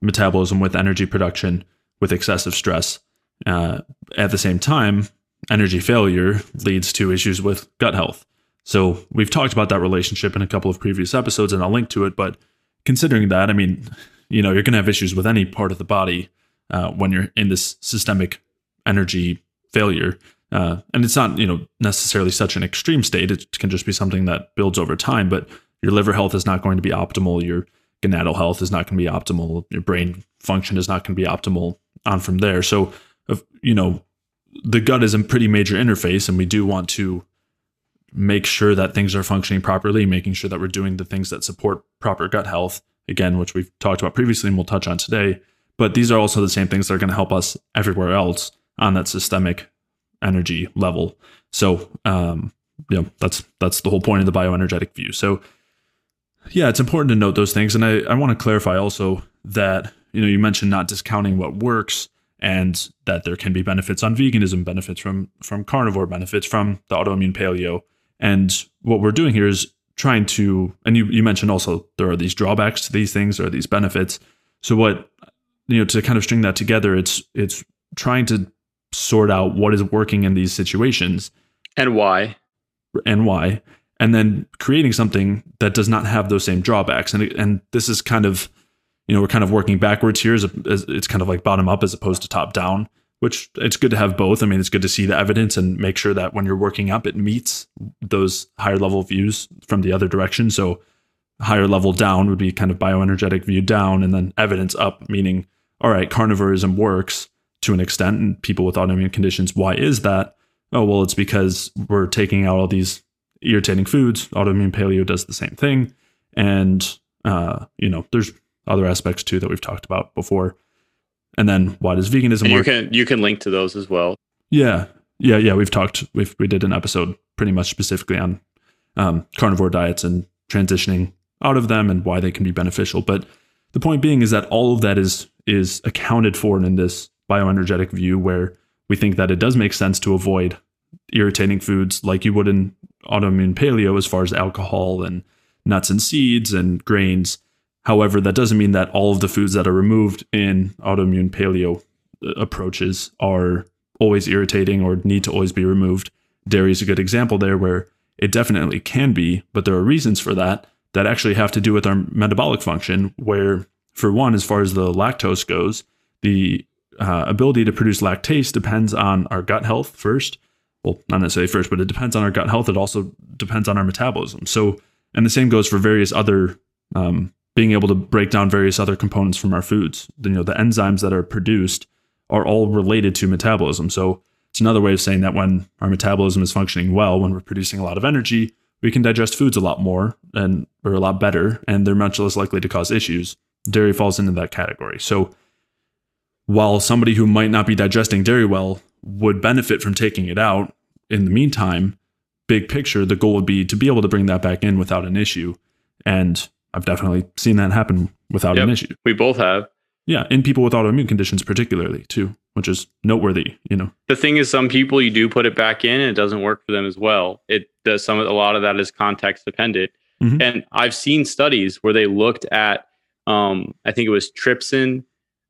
metabolism, with energy production, with excessive stress. Uh, at the same time, energy failure leads to issues with gut health. So we've talked about that relationship in a couple of previous episodes, and I'll link to it. But considering that, I mean, you know, you're going to have issues with any part of the body uh, when you're in this systemic energy failure. Uh, and it's not, you know, necessarily such an extreme state. It can just be something that builds over time. But your liver health is not going to be optimal. Your gonadal health is not going to be optimal. Your brain function is not going to be optimal. On from there. So, you know, the gut is a pretty major interface, and we do want to make sure that things are functioning properly, making sure that we're doing the things that support proper gut health, again, which we've talked about previously and we'll touch on today. But these are also the same things that are going to help us everywhere else on that systemic energy level. So, um, you know, that's that's the whole point of the bioenergetic view. So, yeah, it's important to note those things, and I, I want to clarify also that you know you mentioned not discounting what works and that there can be benefits on veganism, benefits from from carnivore, benefits from the autoimmune paleo. And what we're doing here is trying to, and you, you mentioned also there are these drawbacks to these things, there are these benefits. So what, you know, to kind of string that together, it's it's trying to sort out what is working in these situations and why, and why, and then creating something that does not have those same drawbacks. And and this is kind of, you know, we're kind of working backwards here. As, a, as it's kind of like bottom up as opposed to top down which it's good to have both. I mean, it's good to see the evidence and make sure that when you're working up, it meets those higher level views from the other direction. So, higher level down would be kind of bioenergetic view down, and then evidence up, meaning, all right, carnivorism works to an extent, and people with autoimmune conditions, why is that? Oh, well, it's because we're taking out all these irritating foods. Autoimmune paleo does the same thing. And, uh, you know, there's other aspects too that we've talked about before and then why does veganism and work? You can you can link to those as well. Yeah, yeah, yeah. We've talked. We we did an episode pretty much specifically on um, carnivore diets and transitioning out of them and why they can be beneficial. But the point being is that all of that is is accounted for in this bioenergetic view where we think that it does make sense to avoid irritating foods like you would in autoimmune paleo as far as alcohol and nuts and seeds and grains. However, that doesn't mean that all of the foods that are removed in autoimmune paleo uh, approaches are always irritating or need to always be removed. Dairy is a good example there where it definitely can be, but there are reasons for that that actually have to do with our metabolic function. Where, for one, as far as the lactose goes, the uh, ability to produce lactase depends on our gut health first. Well, not necessarily first, but it depends on our gut health. It also depends on our metabolism. So, and the same goes for various other um, being able to break down various other components from our foods. You know, the enzymes that are produced are all related to metabolism. So it's another way of saying that when our metabolism is functioning well, when we're producing a lot of energy, we can digest foods a lot more and or a lot better, and they're much less likely to cause issues. Dairy falls into that category. So while somebody who might not be digesting dairy well would benefit from taking it out, in the meantime, big picture, the goal would be to be able to bring that back in without an issue. And I've definitely seen that happen without yep, an issue. We both have. Yeah, in people with autoimmune conditions particularly too, which is noteworthy, you know. The thing is some people you do put it back in and it doesn't work for them as well. It does some a lot of that is context dependent. Mm-hmm. And I've seen studies where they looked at um, I think it was trypsin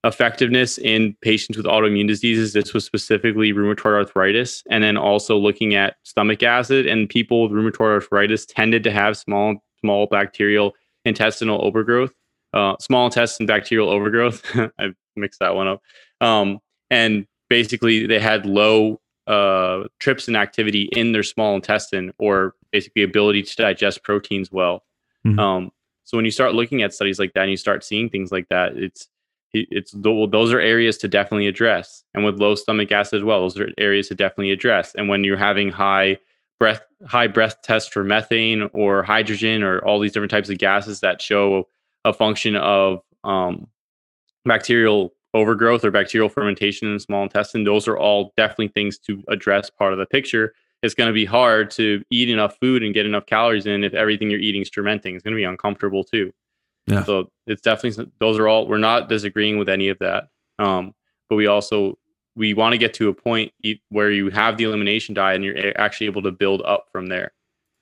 effectiveness in patients with autoimmune diseases. This was specifically rheumatoid arthritis, and then also looking at stomach acid. And people with rheumatoid arthritis tended to have small, small bacterial intestinal overgrowth uh, small intestine bacterial overgrowth. I mixed that one up. Um, and basically, they had low uh, trypsin activity in their small intestine, or basically ability to digest proteins well. Mm-hmm. Um, so when you start looking at studies like that, and you start seeing things like that, it's it's those are areas to definitely address. And with low stomach acid as well, those are areas to definitely address. And when you're having high breath high breath tests for methane or hydrogen or all these different types of gases that show a function of um, bacterial overgrowth or bacterial fermentation in the small intestine. Those are all definitely things to address part of the picture. It's going to be hard to eat enough food and get enough calories in if everything you're eating is fermenting. It's going to be uncomfortable too. Yeah. So it's definitely those are all. We're not disagreeing with any of that. Um, but we also we want to get to a point where you have the elimination diet and you're actually able to build up from there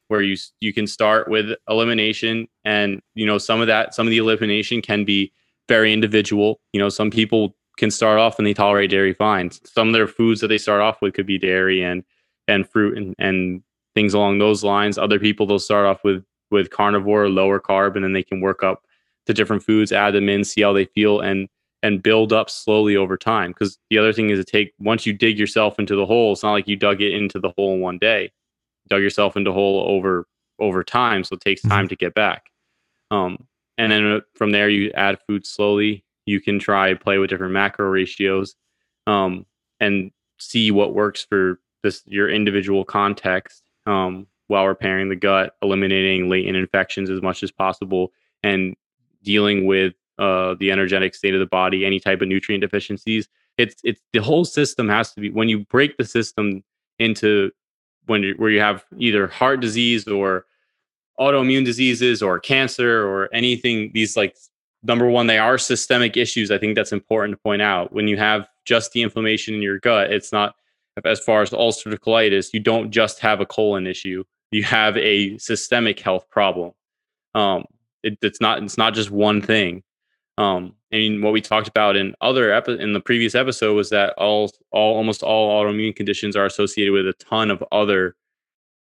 where you you can start with elimination and you know some of that some of the elimination can be very individual you know some people can start off and they tolerate dairy fine some of their foods that they start off with could be dairy and and fruit and, and things along those lines other people they'll start off with with carnivore lower carb and then they can work up to different foods add them in see how they feel and and build up slowly over time. Because the other thing is to take once you dig yourself into the hole it's not like you dug it into the hole in one day. Dug yourself into hole over over time so it takes mm-hmm. time to get back. Um, and then uh, from there you add food slowly. You can try play with different macro ratios um, and see what works for this your individual context um, while repairing the gut eliminating latent infections as much as possible and dealing with uh, the energetic state of the body any type of nutrient deficiencies it's it's the whole system has to be when you break the system into when you, where you have either heart disease or autoimmune diseases or cancer or anything these like number one they are systemic issues i think that's important to point out. When you have just the inflammation in your gut it's not as far as ulcerative colitis you don't just have a colon issue you have a systemic health problem. Um, it, it's not it's not just one thing um, I mean, what we talked about in other epi- in the previous episode was that all all almost all autoimmune conditions are associated with a ton of other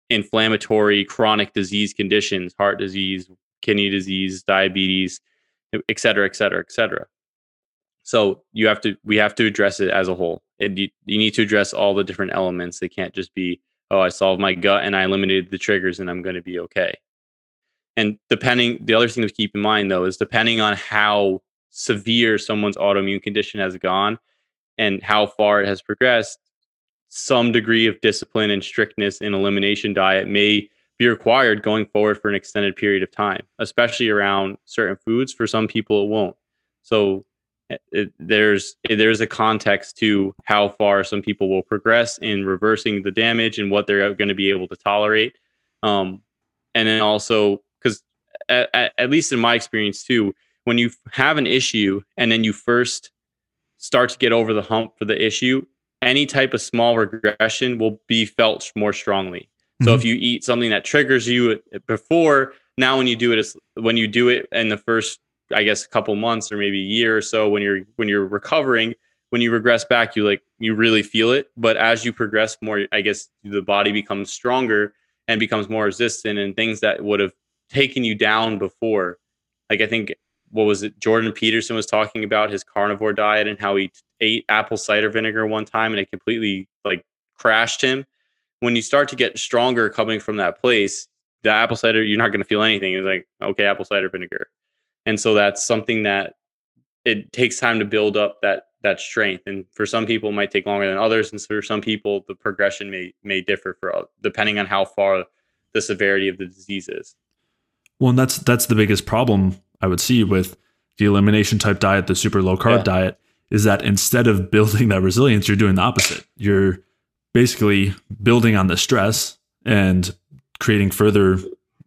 inflammatory chronic disease conditions, heart disease, kidney disease, diabetes, et cetera, et cetera, et cetera. So you have to we have to address it as a whole. And you, you need to address all the different elements. They can't just be, oh, I solved my gut and I eliminated the triggers and I'm going to be okay. And depending, the other thing to keep in mind though is depending on how severe someone's autoimmune condition has gone and how far it has progressed, some degree of discipline and strictness in elimination diet may be required going forward for an extended period of time, especially around certain foods. For some people, it won't. So it, eh, there's there's a context to how far some people will progress in reversing the damage and what they're going to be able to tolerate. Um, and then also at, at, least in my experience too, when you have an issue and then you first start to get over the hump for the issue, any type of small regression will be felt more strongly. So mm-hmm. if you eat something that triggers you before, now when you do it when you do it in the first I guess a couple months or maybe a year or so when you're when you're recovering, when you regress back, you like you really feel it. But as you progress more, I guess the body becomes stronger and becomes more resistant and things that would have taken you down before. Like I think what was it? Jordan Peterson was talking about his carnivore diet and how he ate apple cider vinegar one time and it completely like crashed him. When you start to get stronger coming from that place, the apple cider, you're not going to feel anything. It's like, okay, apple cider vinegar. And so that's something that it takes time to build up that that strength. And for some people, it might take longer than others. And for some people, the progression may may differ for depending on how far the severity of the disease is. Well, and that's that's the biggest problem I would see with the elimination type diet, the super low carb yeah. diet, is that instead of building that resilience, you're doing the opposite. You're basically building on the stress and creating further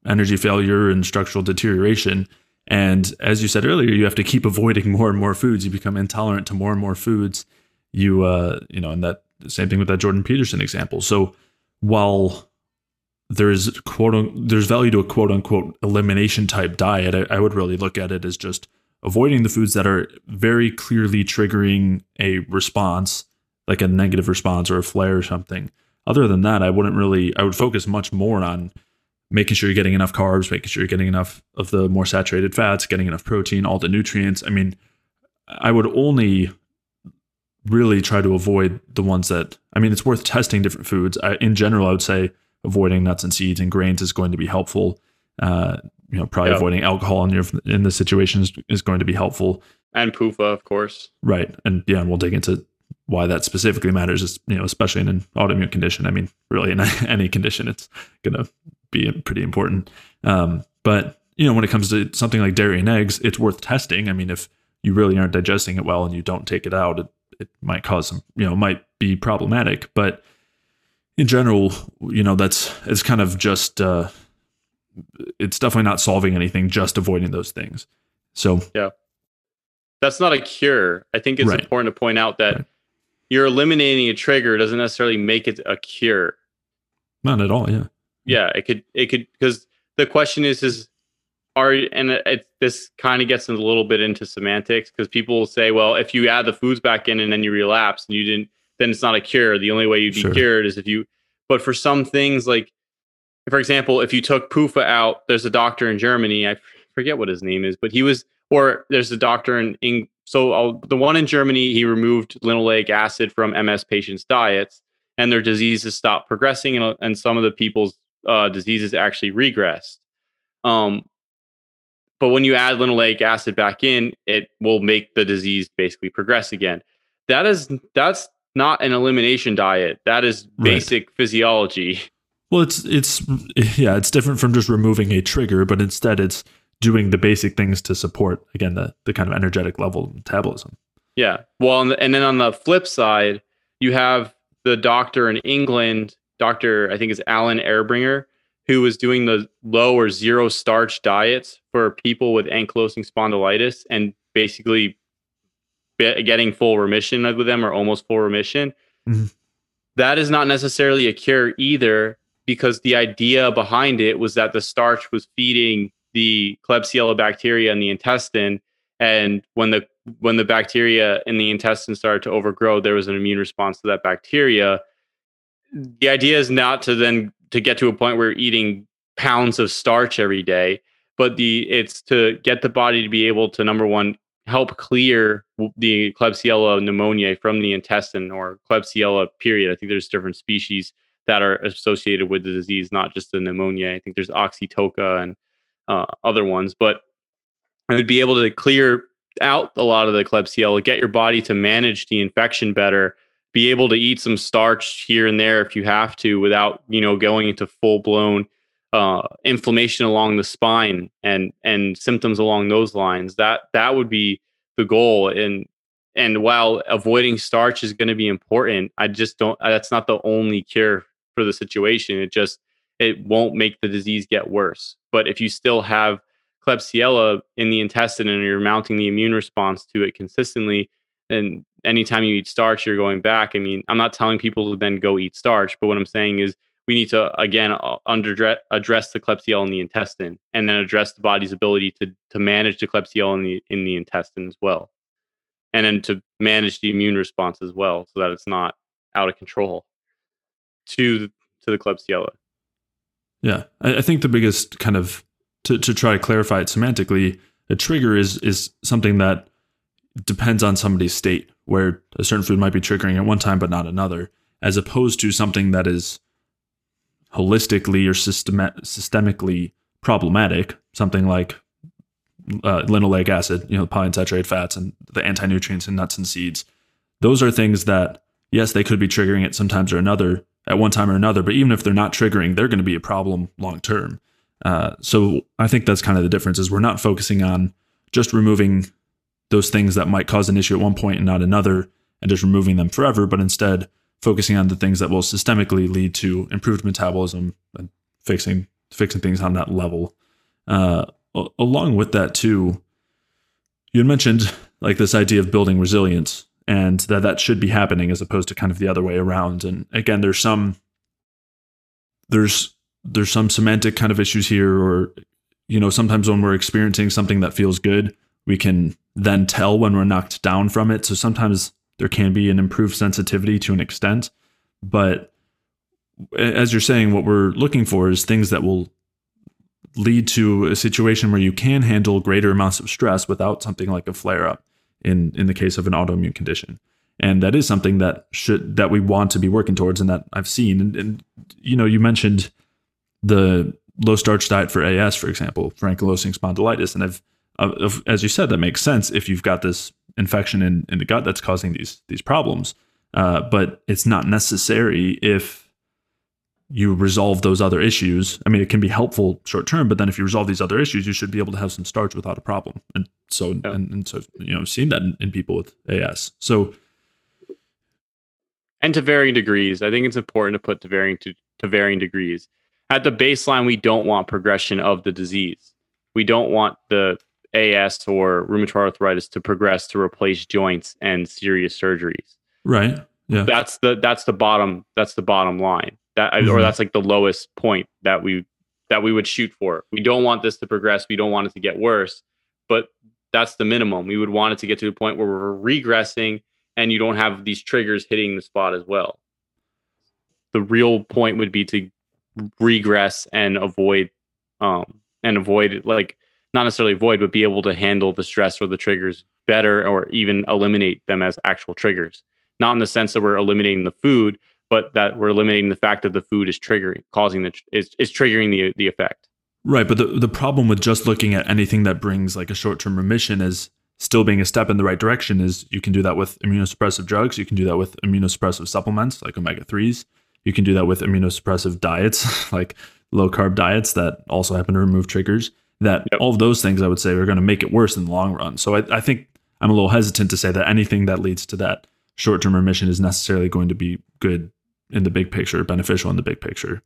energy failure and structural deterioration. And as you said earlier, you have to keep avoiding more and more foods. You become intolerant to more and more foods. You, uh, you know, and that same thing with that Jordan Peterson example. So while there's quote there's value to a quote unquote elimination type diet. I, I, would really look at it as just avoiding the foods that are very clearly triggering a response, like a negative response or a flare or something. Other than that, I wouldn't really. I would focus much more on making sure you're getting enough carbs, making sure you're getting enough of the more saturated fats, getting enough protein, all the nutrients. I mean, I would only really try to avoid the ones that. I mean, it's worth testing different foods. I, in general, I would say avoiding nuts and seeds and grains is going to be helpful. Uh, you know, probably avoiding alcohol in your in the situations is going to be helpful. And PUFA, of course. Right, and yeah, and we'll dig into why that specifically matters. Is you know, especially in an autoimmune condition. I mean, really in any condition, it's going to be pretty important. Um, but you know, when it comes to something like dairy and eggs, it's worth testing. I mean, if you really aren't digesting it well and you don't take it out, it, it might cause some, you know, might be problematic. But in general, you know, that's it's kind of just uh, it's definitely not solving anything, just avoiding those things. So yeah, that's not a cure. I think it's right. important to point out that right. you're eliminating a trigger doesn't necessarily make it a cure. Not at all. Yeah. Yeah, it could. It could because the question is is are and it, this kind of gets a little bit into semantics because people will say, well, if you add the foods back in and then you relapse and you didn't then it's not a cure. The only way you'd be sure. cured is if you. But for some things, like for example, if you took PUFA out, there's a doctor in Germany. I forget what his name is, but he was, or there's a doctor in. in so I'll, the one in Germany, he removed linoleic acid from MS patients' diets, and their diseases stopped progressing, and, and some of the people's uh, diseases actually regressed. Um, but when you add linoleic acid back in, it will make the disease basically progress again. That is that's not an elimination diet. That is basic right. physiology. Well, it's it's yeah, it's different from just removing a trigger, but instead it's doing the basic things to support again the the kind of energetic level of metabolism. Yeah. Well, and then on the flip side, you have the doctor in England, Doctor I think is Alan Ebringer, who was doing the low or zero starch diets for people with ankylosing spondylitis and basically getting full remission with them or almost full remission. Mm-hmm. That is not necessarily a cure either, because the idea behind it was that the starch was feeding the Klebsiella bacteria in the intestine, and when the when the bacteria in the intestine started to overgrow, there was an immune response to that bacteria. The idea is not to then to get to a point where you're eating pounds of starch every day, but the it's to get the body to be able to number one help clear the Klebsiella pneumoniae from the intestine or Klebsiella period. I think there's different species that are associated with the disease, not just the pneumonia. I think there's Oxytoca and uh, other ones, but it would be able to clear out a lot of the Klebsiella, get your body to manage the infection better, be able to eat some starch here and there if you have to without, you know, going into full blown uh, inflammation along the spine and and symptoms along those lines. That that would be the goal. And and while avoiding starch is going to be important, I just don't. That's not the only cure for the situation. It just it won't make the disease get worse. But if you still have Klebsiella in the intestine and you're mounting the immune response to it consistently, and anytime you eat starch, you're going back. I mean, I'm not telling people to then go eat starch, but what I'm saying is we need to again under address the Klebsiella in the intestine, and then address the body's ability to to manage the Klebsiella in the in the intestine as well, and then to manage the immune response as well, so that it's not out of control to to the Klebsiella. Yeah, I, I think the biggest kind of to to try to clarify it semantically, a trigger is is something that depends on somebody's state, where a certain food might be triggering at one time but not another, as opposed to something that is holistically or system- systemically problematic, something like uh, linoleic acid, you know, polyunsaturated fats and the anti-nutrients in nuts and seeds. Those are things that, yes, they could be triggering it sometimes or another at one time or another, but even if they're not triggering, they're going to be a problem long term. Uh, so I think that's kind of the difference is we're not focusing on just removing those things that might cause an issue at one point and not another and just removing them forever, but instead focusing on the things that will systemically lead to improved metabolism and fixing fixing things on that level. Uh, along with that too, you mentioned like this idea of building resilience and that that should be happening as opposed to kind of the other way around. And again, there's some there's there's some semantic kind of issues here, or you know, sometimes when we're experiencing something that feels good, we can then tell when we're knocked down from it. So sometimes there can be an improved sensitivity to an extent. But as you're saying, what we're looking for is things that will lead to a situation where you can handle greater amounts of stress without something like a flare up in, in the case of an autoimmune condition. And that is something that should that we want to be working towards and that I've seen. And, and you know, you mentioned the low starch diet for AS, for example, for ankylosing spondylitis. And I've, uh, as you said, that makes sense if you've got this infection in, in the gut that's causing these these problems. Uh, but it's not necessary if you resolve those other issues. I mean, it can be helpful short term, but then if you resolve these other issues, you should be able to have some starch without a problem. And so, yeah. and, and, so, you know, I've seen that in, in people with AS. So, and to varying degrees, I think it's important to put to varying to, to varying degrees. At the baseline, we don't want progression of the disease. We don't want the AS or rheumatoid arthritis to progress to replace joints and serious surgeries. Right. Yeah. That's the that's the bottom that's the bottom line. That mm-hmm. or that's like the lowest point that we that we would shoot for. We don't want this to progress. We don't want it to get worse, but that's the minimum. We would want it to get to a point where we're regressing and you don't have these triggers hitting the spot as well. The real point would be to regress and avoid um and avoid like not necessarily avoid, but be able to handle the stress or the triggers better or even eliminate them as actual triggers. Not in the sense that we're eliminating the food, but that we're eliminating the fact that the food is triggering, causing the is, is triggering the the effect. Right, but the the problem with just looking at anything that brings like a short term remission is still being a step in the right direction. Is you can do that with immunosuppressive drugs, you can do that with immunosuppressive supplements like omega threes, you can do that with immunosuppressive diets like low carb diets that also happen to remove triggers that yep. all of those things I would say are going to make it worse in the long run. So I, I think I'm a little hesitant to say that anything that leads to that short term remission is necessarily going to be good in the big picture, beneficial in the big picture.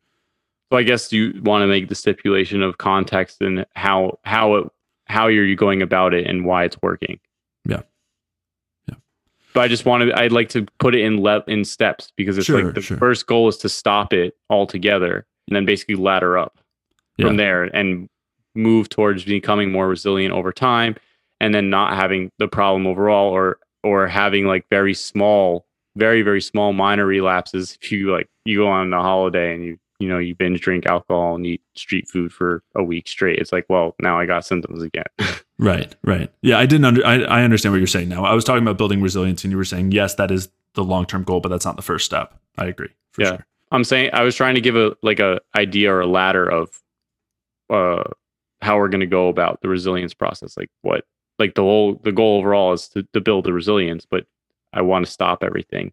So I guess you want to make the stipulation of context and how how it how you're you going about it and why it's working. Yeah. Yeah. But I just wanted I'd like to put it in le- in steps because it's sure, like the sure. first goal is to stop it altogether and then basically ladder up yeah. from there and move towards becoming more resilient over time and then not having the problem overall or or having like very small very very small minor relapses. If you like you go on a holiday and you you know you binge drink alcohol and eat street food for a week straight it's like well now i got symptoms again. Right right. Yeah i didn't under I, I understand what you're saying now. I was talking about building resilience and you were saying yes that is the long-term goal but that's not the first step. I agree yeah. sure. i'm saying i was trying to give a like a idea or a ladder of uh how we're going to go about the resilience process like what like the whole the goal overall is to, to build the resilience but i want to stop everything.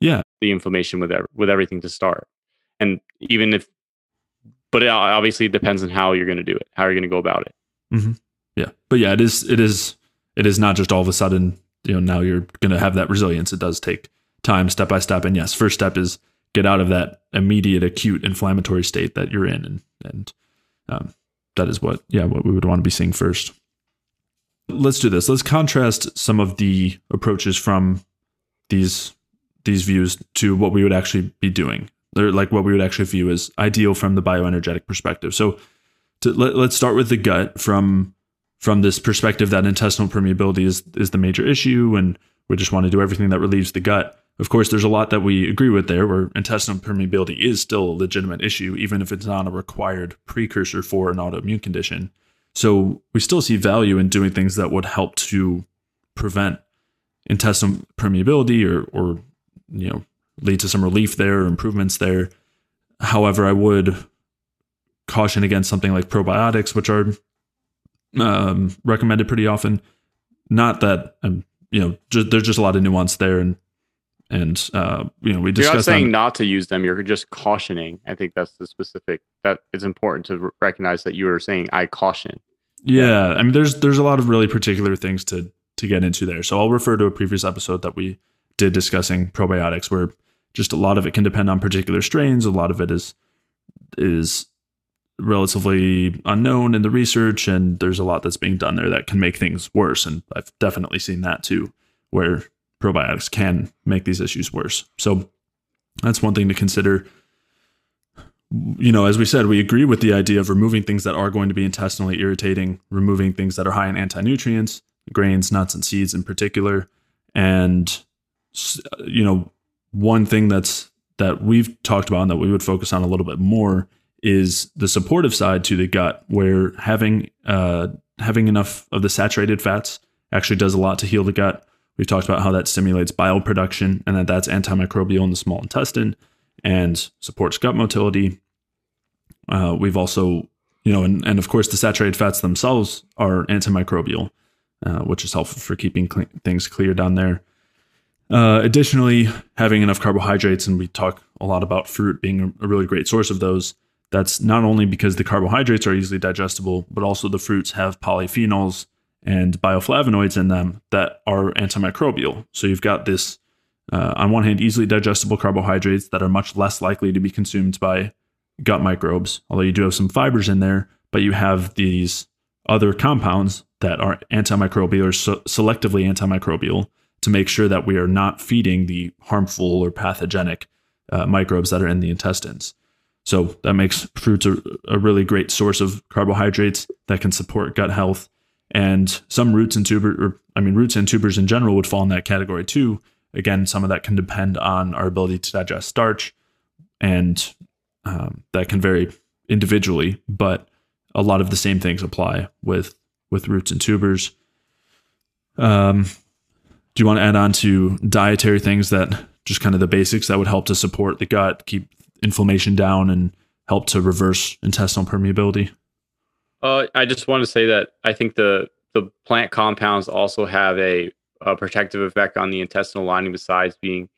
Yeah. The inflammation with with everything to start. And even if but it obviously depends on how you're going to do it how you're going to go about it. Mm-hmm. yeah. But yeah it is it is it is not just all of a sudden you know now you're going to have that resilience. It does take time step by step. And yes first step is get out of that immediate acute inflammatory state that you're in and and um, that is what yeah what we would want to be seeing first let's do this. Let's contrast some of the approaches from these these views to what we would actually be doing, or like what we would actually view as ideal from the bioenergetic perspective. So, to, let, let's start with the gut from from this perspective that intestinal permeability is is the major issue, and we just want to do everything that relieves the gut. Of course, there's a lot that we agree with there, where intestinal permeability is still a legitimate issue, even if it's not a required precursor for an autoimmune condition. So we still see value in doing things that would help to prevent intestinal permeability or, or you know, lead to some relief there or improvements there. However, I would caution against something like probiotics, which are um, recommended pretty often. Not that um, you know, just, there's just a lot of nuance there, and and uh, you know, we discussed. You're not saying not to use them. You're just cautioning. I think that's the specific. That it's important to recognize that you are saying I caution. Yeah, I mean, there's there's a lot of really particular things to to get into there. So I'll refer to a previous episode that we did discussing probiotics, where just a lot of it can depend on particular strains. A lot of it is is relatively unknown in the research, and there's a lot that's being done there that can make things worse. And I've definitely seen that too, where probiotics can make these issues worse. So that's one thing to consider. You know, as we said, we agree with the idea of removing things that are going to be intestinally irritating, removing things that are high in anti nutrients, grains, nuts, and seeds in particular. And, you know, one thing that's that we've talked about and that we would focus on a little bit more is the supportive side to the gut, where having uh, having enough of the saturated fats actually does a lot to heal the gut. We've talked about how that stimulates bile production and that that's antimicrobial in the small intestine and supports gut motility. Uh, we've also, you know, and, and of course, the saturated fats themselves are antimicrobial, uh, which is helpful for keeping cl- things clear down there. Uh, additionally, having enough carbohydrates, and we talk a lot about fruit being a, a really great source of those. That's not only because the carbohydrates are easily digestible, but also the fruits have polyphenols and bioflavonoids in them that are antimicrobial. So you've got this, uh, on one hand, easily digestible carbohydrates that are much less likely to be consumed by gut microbes, although you do have some fibers in there, but you have these other compounds that are antimicrobial or so selectively antimicrobial to make sure that we are not feeding the harmful or pathogenic uh, microbes that are in the intestines. So that makes fruits a, a really great source of carbohydrates that can support gut health. And some roots and tubers, or I mean, roots and tubers in general would fall in that category too. Again, some of that can depend on our ability to digest starch, and um, that can vary individually. But a lot of the same things apply with with roots and tubers. Um, do you want to add on to dietary things that just kind of the basics that would help to support the gut, keep inflammation down, and help to reverse intestinal permeability? Uh, I just want to say that I think the the plant compounds also have a, a protective effect on the intestinal lining besides being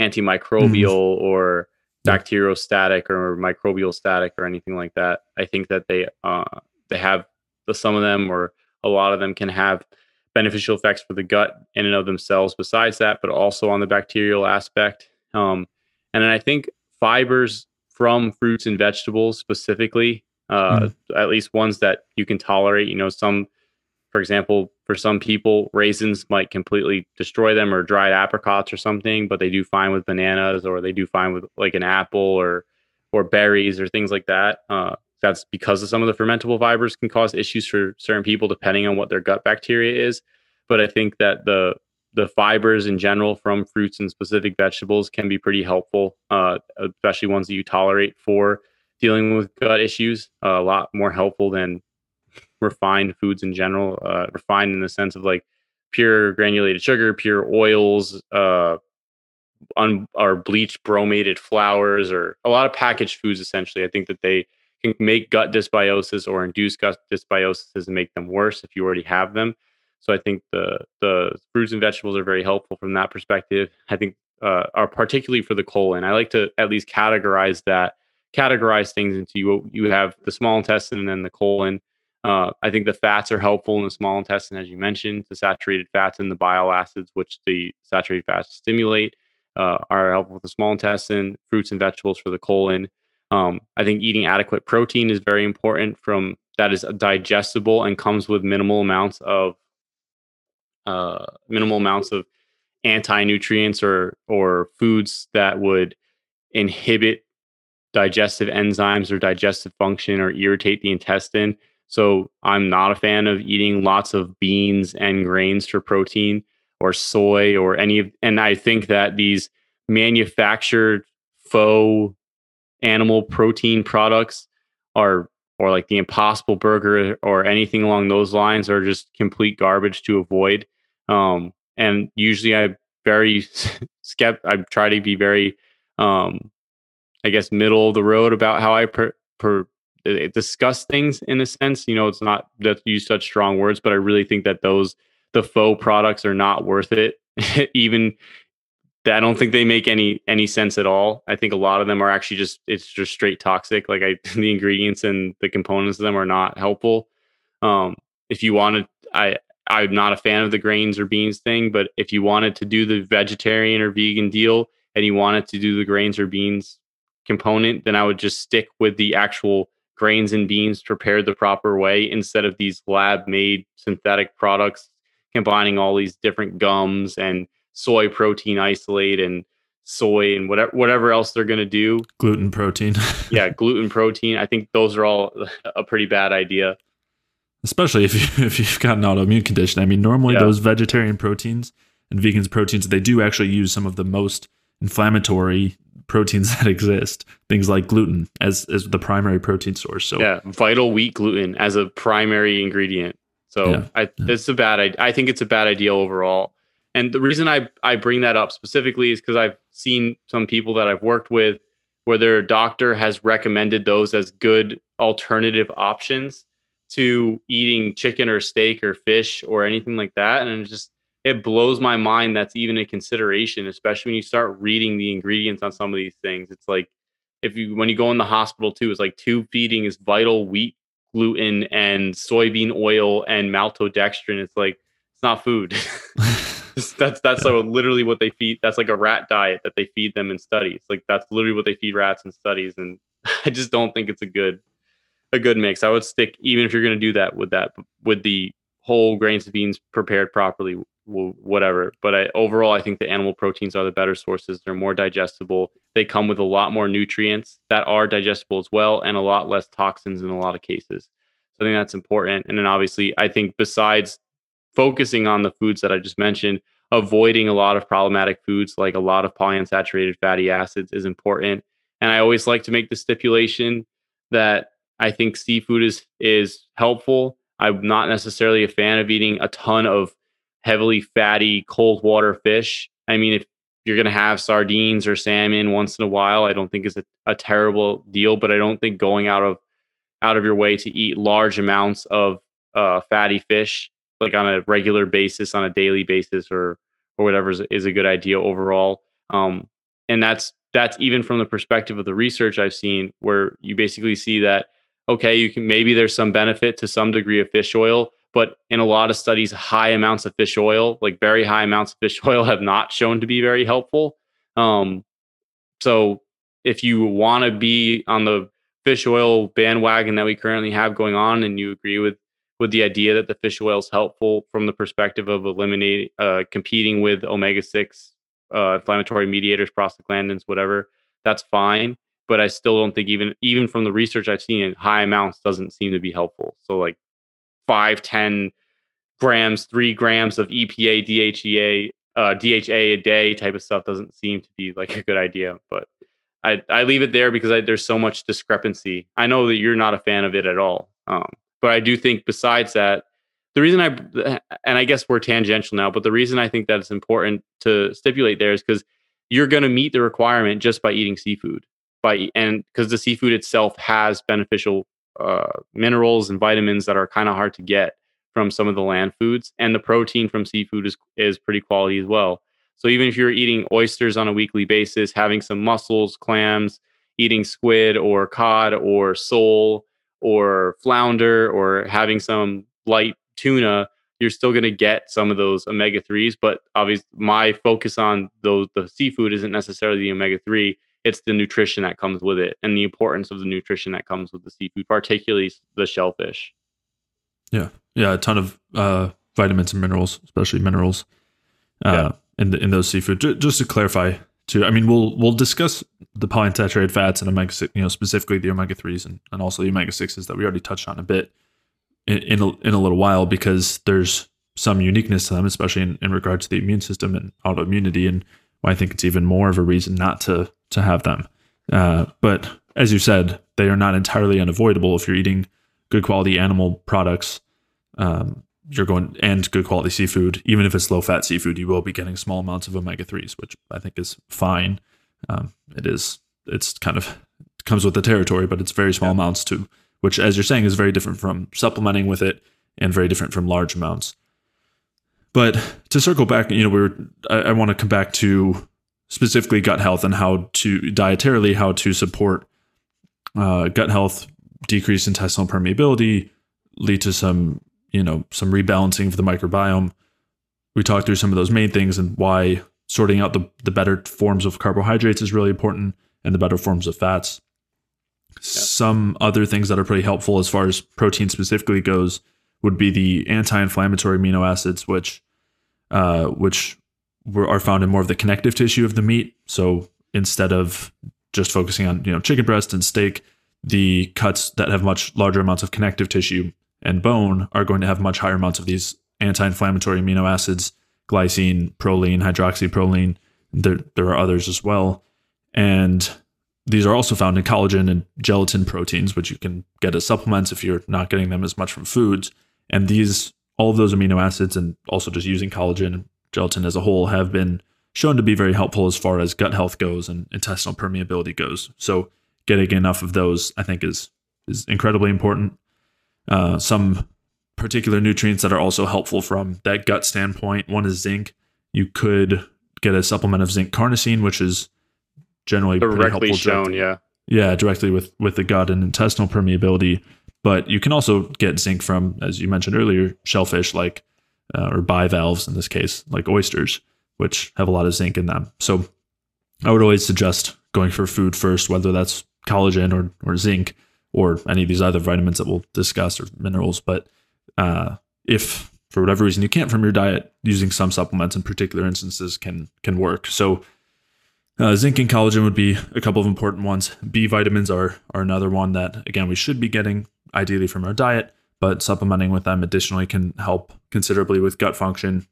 antimicrobial mm-hmm. or bacteriostatic or microbial static or anything like that. I think that they uh, they have the some of them or a lot of them can have beneficial effects for the gut in and of themselves besides that, but also on the bacterial aspect. Um, and then I think fibers from fruits and vegetables specifically uh, mm. at least ones that you can tolerate. You know, some, for example, for some people, raisins might completely destroy them or dried apricots or something, but they do fine with bananas or they do fine with like an apple or or berries or things like that. Uh, that's because of some of the fermentable fibers can cause issues for certain people depending on what their gut bacteria is. But I think that the the fibers in general from fruits and specific vegetables can be pretty helpful, uh, especially ones that you tolerate for dealing with gut issues uh, a lot more helpful than refined foods in general. Uh, refined in the sense of like pure granulated sugar, pure oils, uh, un- or bleached bromated flours, or a lot of packaged foods. Essentially, I think that they can make gut dysbiosis or induce gut dysbiosis and make them worse if you already have them. So I think the the fruits and vegetables are very helpful from that perspective. I think uh, are particularly for the colon. I like to at least categorize that categorize things into you you have the small intestine and then the colon. Uh, I think the fats are helpful in the small intestine, as you mentioned. The saturated fats and the bile acids, which the saturated fats stimulate, uh, are helpful with the small intestine. Fruits and vegetables for the colon. Um, I think eating adequate protein is very important. From that is digestible and comes with minimal amounts of uh, minimal amounts of anti-nutrients or or foods that would inhibit digestive enzymes or digestive function or irritate the intestine. So I'm not a fan of eating lots of beans and grains for protein or soy or any of and I think that these manufactured faux animal protein products are or like the impossible burger or anything along those lines are just complete garbage to avoid um, and usually i very skept i try to be very um, i guess middle of the road about how i per, per uh, discuss things in a sense you know it's not that use such strong words but i really think that those the faux products are not worth it even that I don't think they make any any sense at all. I think a lot of them are actually just it's just straight toxic. Like I the ingredients and the components of them are not helpful. Um, if you wanted, I I'm not a fan of the grains or beans thing, but if you wanted to do the vegetarian or vegan deal and you wanted to do the grains or beans component, then I would just stick with the actual grains and beans prepared the proper way instead of these lab made synthetic products combining all these different gums and soy protein isolate and soy and whatever whatever else they're going to do. Gluten protein. Yeah gluten protein. I think those are all a pretty bad idea. Especially if you if you've got an autoimmune condition. I mean normally yeah. those vegetarian proteins and vegans proteins they do actually use some of the most inflammatory proteins that exist things like gluten as as the primary protein source so yeah vital wheat gluten as a primary ingredient so yeah. i it's a bad i think it's a bad idea overall and the reason I, I bring that up specifically is because I've seen some people that I've worked with where their doctor has recommended those as good alternative options to eating chicken or steak or fish or anything like that. And just it blows my mind that's even a consideration, especially when you start reading the ingredients on some of these things. It's like if you when you go in the hospital too, it's like tube feeding is vital wheat gluten and soybean oil and maltodextrin. It's like it's not food. that's that's like literally what they feed. That's like a rat diet that they feed them in studies. Like that's literally what they feed rats in studies, and I just don't think it's a good a good mix. I would stick even if you're going to do that with that with the whole grains of beans prepared properly, whatever. But I, overall, I think the animal proteins are the better sources. They're more digestible. They come with a lot more nutrients that are digestible as well, and a lot less toxins in a lot of cases. So I think that's important. And then obviously, I think besides focusing on the foods that I just mentioned, avoiding a lot of problematic foods like a lot of polyunsaturated fatty acids is important. And I always like to make the stipulation that I think seafood is is helpful. I'm not necessarily a fan of eating a ton of heavily fatty cold water fish. I mean, if you're going to have sardines or salmon once in a while, I don't think is a, a terrible deal. But I don't think going out of out of your way to eat large amounts of uh, fatty fish like on a regular basis, on a daily basis, or or whatever is, is a good idea overall. Um, and that's that's even from the perspective of the research I've seen, where you basically see that okay, you can maybe there's some benefit to some degree of fish oil, but in a lot of studies, high amounts of fish oil, like very high amounts of fish oil, have not shown to be very helpful. Um, so if you want to be on the fish oil bandwagon that we currently have going on, and you agree with with the idea that the fish oil is helpful from the perspective of eliminating, uh, competing with omega 6 uh, inflammatory mediators, prostaglandins, whatever, that's fine. But I still don't think even even from the research I've seen high amounts doesn't seem to be helpful. So like five, 10 grams, three grams of EPA, DHEA, uh, DHA a day type of stuff doesn't seem to be like a good idea. But I, I leave it there because I, there's so much discrepancy. I know that you're not a fan of it at all. Um, but I do think besides that, the reason I and I guess we're tangential now, but the reason I think that it's important to stipulate there is because you're going to meet the requirement just by eating seafood, by and because the seafood itself has beneficial uh, minerals and vitamins that are kind of hard to get from some of the land foods, and the protein from seafood is is pretty quality as well. So even if you're eating oysters on a weekly basis, having some mussels, clams, eating squid or cod or sole or flounder or having some light tuna, you're still going to get some of those omega 3s. But obviously, my focus on those, the seafood isn't necessarily the omega 3, it's the nutrition that comes with it and the importance of the nutrition that comes with the seafood, particularly the shellfish. Yeah. Yeah. A ton of uh, vitamins and minerals, especially minerals, uh, in the, in those seafood. J- just to clarify, too, I mean, we'll we'll discuss the polyunsaturated fats and omega you know, specifically the omega threes and, and also the omega sixes that we already touched on a bit in in a, in a little while because there's some uniqueness to them, especially in, in regard to the immune system and autoimmunity, and I think it's even more of a reason not to to have them. Uh, but as you said, they are not entirely unavoidable if you're eating good quality animal products. Um, you're going and good quality seafood, even if it's low fat seafood, you will be getting small amounts of omega threes, which I think is fine. Um, it is it's kind of comes with the territory, but it's very small yeah. amounts too, which as you're saying is very different from supplementing with it and very different from large amounts. But to circle back, you know, we are I, I want to come back to specifically gut health and how to dietarily how to support uh, gut health, decrease intestinal permeability, lead to some you know some rebalancing of the microbiome. We talked through some of those main things and why sorting out the, the better forms of carbohydrates is really important and the better forms of fats. Some other things that are pretty helpful as far as protein specifically goes would be the anti-inflammatory amino acids, which uh, which were, are found in more of the connective tissue of the meat. So instead of just focusing on you know chicken breast and steak, the cuts that have much larger amounts of connective tissue and bone are going to have much higher amounts of these anti-inflammatory amino acids, glycine, proline, hydroxyproline. There, there are others as well, and these are also found in collagen and gelatin proteins, which you can get as supplements if you're not getting them as much from foods. And these, all of those amino acids, and also just using collagen gelatin as a whole, have been shown to be very helpful as far as gut health goes and intestinal permeability goes. So getting enough of those, I think, is is incredibly important. Uh, some particular nutrients that are also helpful from that gut standpoint. One is zinc. You could get a supplement of zinc carnosine, which is generally directly shown, directly, yeah, yeah, directly with with the gut and intestinal permeability. But you can also get zinc from, as you mentioned earlier, shellfish like uh, or bivalves in this case, like oysters, which have a lot of zinc in them. So I would always suggest going for food first, whether that's collagen or or zinc or any of these other vitamins that we'll discuss or minerals. But uh, if for whatever reason you can't from your diet, using some supplements in particular instances can can work. So uh, zinc and collagen would be a couple of important ones. B vitamins are are another one that again we should be getting ideally from our diet, but supplementing with them additionally can help considerably with gut function.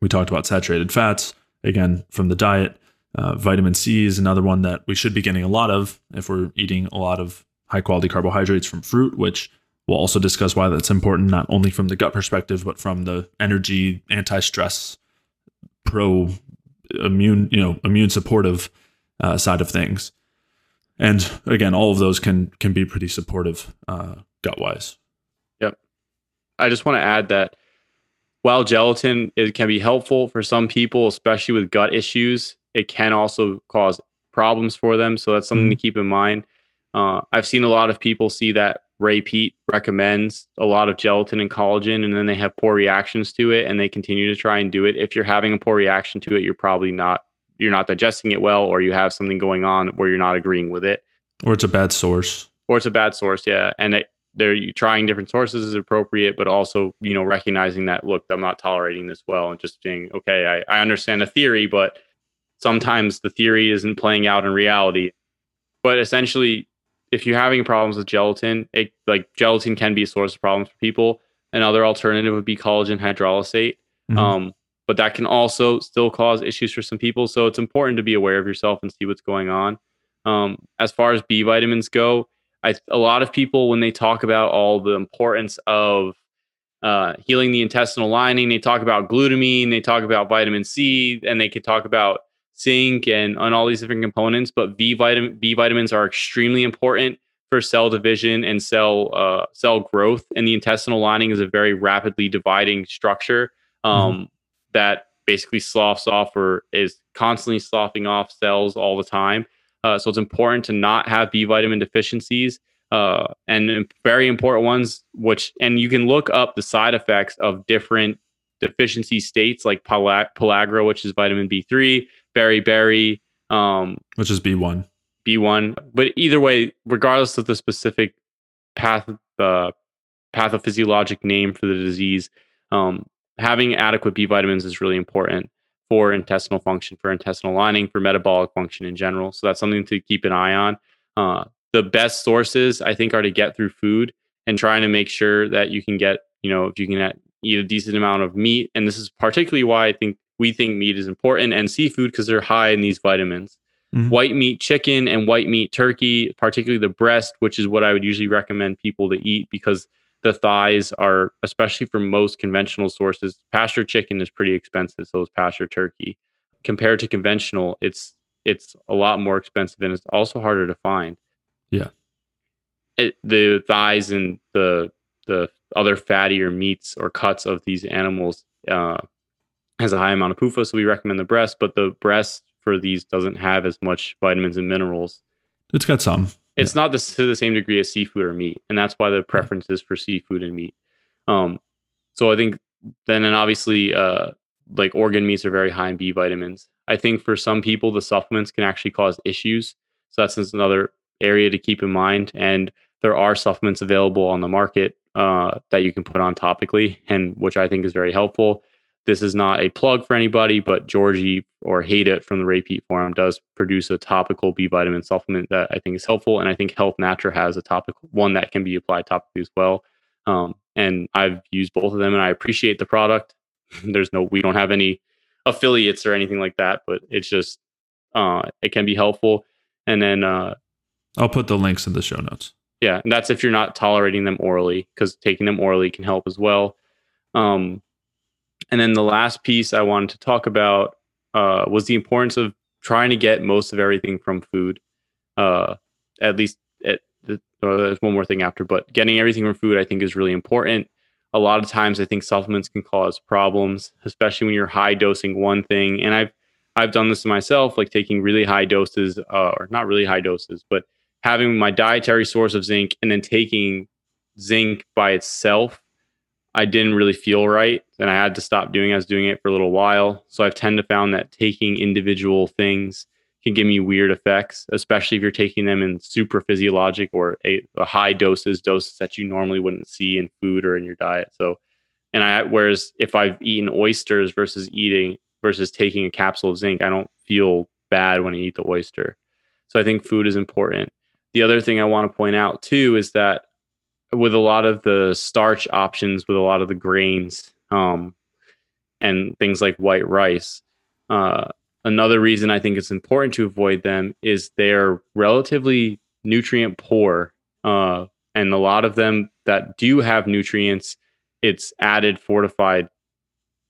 We talked about saturated fats again from the diet. Uh, vitamin C is another one that we should be getting a lot of if we're eating a lot of high quality carbohydrates from fruit, which we'll also discuss why that's important, not only from the gut perspective, but from the energy, anti stress, pro immune, you know, immune supportive uh, side of things. And again, all of those can can be pretty supportive uh, gut wise. I just want to add that while gelatin it can be helpful for some people, especially with gut issues, it can also cause problems for them. So that's something mm-hmm. to keep in mind. Uh, I've seen a lot of people see that Ray Peat recommends a lot of gelatin and collagen, and then they have poor reactions to it, and they continue to try and do it. If you're having a poor reaction to it, you're probably not you're not digesting it well, or you have something going on where you're not agreeing with it, or it's a bad source, or it's a bad source. Yeah, and it, they're trying different sources is appropriate, but also you know recognizing that look, I'm not tolerating this well, and just being okay, I, I understand the theory, but sometimes the theory isn't playing out in reality. But essentially, if you're having problems with gelatin, it like gelatin can be a source of problems for people. Another alternative would be collagen hydrolysate. Mm-hmm. Um, but that can also still cause issues for some people. So it's important to be aware of yourself and see what's going on. Um, as far as B vitamins go, I, a lot of people, when they talk about all the importance of uh, healing the intestinal lining, they talk about glutamine, they talk about vitamin C, and they could talk about zinc and on all these different components. But B vitamin B vitamins are extremely important for cell division and cell uh, cell growth. And the intestinal lining is a very rapidly dividing structure um, mm-hmm. that basically sloughs off or is constantly sloughing off cells all the time. Uh, so it's important to not have B vitamin deficiencies. Uh, and very important ones, which and you can look up the side effects of different deficiency states like pellagra, which is vitamin B3, beriberi, um, which is B1. B1. But either way, regardless of the specific path, uh, pathophysiologic name for the disease, Um, having adequate B vitamins is really important for intestinal function, for intestinal lining, for metabolic function in general. So that's something to keep an eye on. Uh, the best sources I think are to get through food and trying to make sure that you can get, you know, if you can eat a decent amount of meat. And this is particularly why I think we think meat is important and seafood because they're high in these vitamins. Mm-hmm. White meat chicken and white meat turkey, particularly the breast, which is what I would usually recommend people to eat because the thighs are, especially for most conventional sources, pasture chicken is pretty expensive. So is pasture turkey. Compared to conventional, it's it's a lot more expensive and it's also harder to find. Yeah. It, the thighs and the the other fattier meats or cuts of these animals uh, has a high amount of PUFA, so we recommend the breast. But the breast for these doesn't have as much vitamins and minerals. It's got some. It's yeah. not to the same degree as seafood or meat, and that's why the preference is for seafood and meat. Um, so I think then, and obviously, uh, like organ meats are very high in B vitamins. I think for some people, the supplements can actually cause issues. So that's another area to keep in mind. And there are supplements available on the market uh, that you can put on topically, and which I think is very helpful. This is not a plug for anybody, but Georgi or Haidut from the Ray Peat Forum does produce a topical B vitamin supplement that I think is helpful. And I think Health Natura has a topical one that can be applied topically as well. Um, and I've used both of them and I appreciate the product. There's no, we don't have any affiliates or anything like that, but it's just, uh, it can be helpful. And then, uh, I'll put the links in the show notes. Yeah. And that's if you're not tolerating them orally, because taking them orally can help as well. Um, and then the last piece I wanted to talk about uh, was the importance of trying to get most of everything from food. Uh, at least, at the, uh, there's one more thing after, but getting everything from food I think is really important. A lot of times, I think supplements can cause problems, especially when you're high dosing one thing. And I've I've done this to myself, like taking really high doses, uh, or not really high doses, but having my dietary source of zinc and then taking zinc by itself I didn't really feel right and I had to stop doing it. I was doing it for a little while. So I've tend to found that taking individual things can give me weird effects, especially if you're taking them in super physiologic or a, a high doses, doses that you normally wouldn't see in food or in your diet. So, and I, whereas if I've eaten oysters versus eating versus taking a capsule of zinc, I don't feel bad when I eat the oyster. So I think food is important. The other thing I want to point out too is that with a lot of the starch options, with a lot of the grains, um, and things like white rice. Uh, another reason I think it's important to avoid them is they're relatively nutrient poor, uh, and a lot of them that do have nutrients, it's added fortified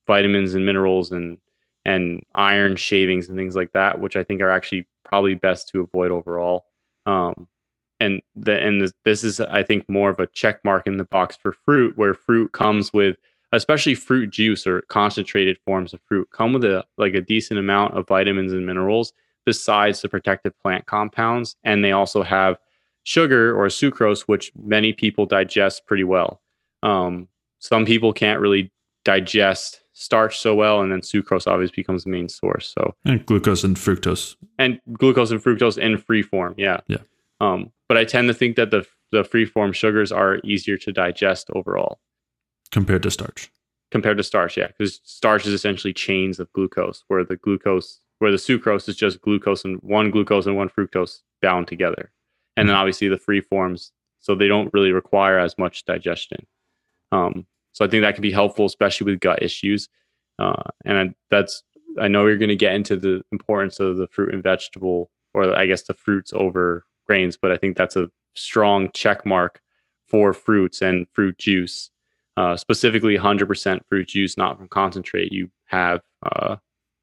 vitamins and minerals and and iron shavings and things like that, which I think are actually probably best to avoid overall. Um, and the and this, is I think more of a check mark in the box for fruit, where fruit comes with especially fruit juice or concentrated forms of fruit come with a like a decent amount of vitamins and minerals besides the protective plant compounds. And they also have sugar or sucrose which many people digest pretty well. Um, some people can't really digest starch so well and then sucrose obviously becomes the main source so. And glucose and fructose. And glucose and fructose in free form yeah. Yeah. Um, but I tend to think that the the free form sugars are easier to digest overall compared to starch. Compared to starch, yeah, because starch is essentially chains of glucose, where the glucose, where the sucrose is just glucose and one glucose and one fructose bound together, and then mm-hmm. obviously the free forms, so they don't really require as much digestion. Um, so I think that can be helpful, especially with gut issues. Uh, and I, that's I know you're going to get into the importance of the fruit and vegetable, or I guess the fruits over grains, but I think that's a strong check mark for fruits and fruit juice, uh, specifically 100% fruit juice, not from concentrate. You have uh,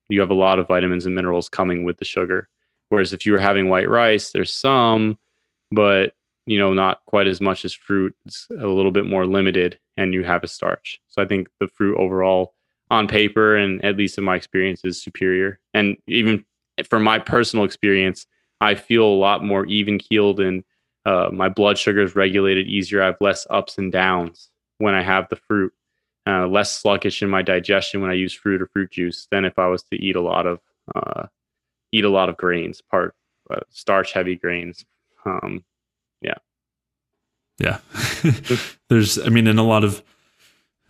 you have a lot of vitamins and minerals coming with the sugar. Whereas if you were having white rice, there's some, but you know not quite as much as fruit. It's a little bit more limited, and you have a starch. So I think the fruit overall, on paper and at least in my experience, is superior. And even from my personal experience, I feel a lot more even keeled and uh, my blood sugar is regulated easier. I have less ups and downs when I have the fruit, uh, less sluggish in my digestion when I use fruit or fruit juice than if I was to eat a lot of uh, eat a lot of grains, part uh, starch heavy grains. Um, yeah, yeah. There's, I mean, in a lot of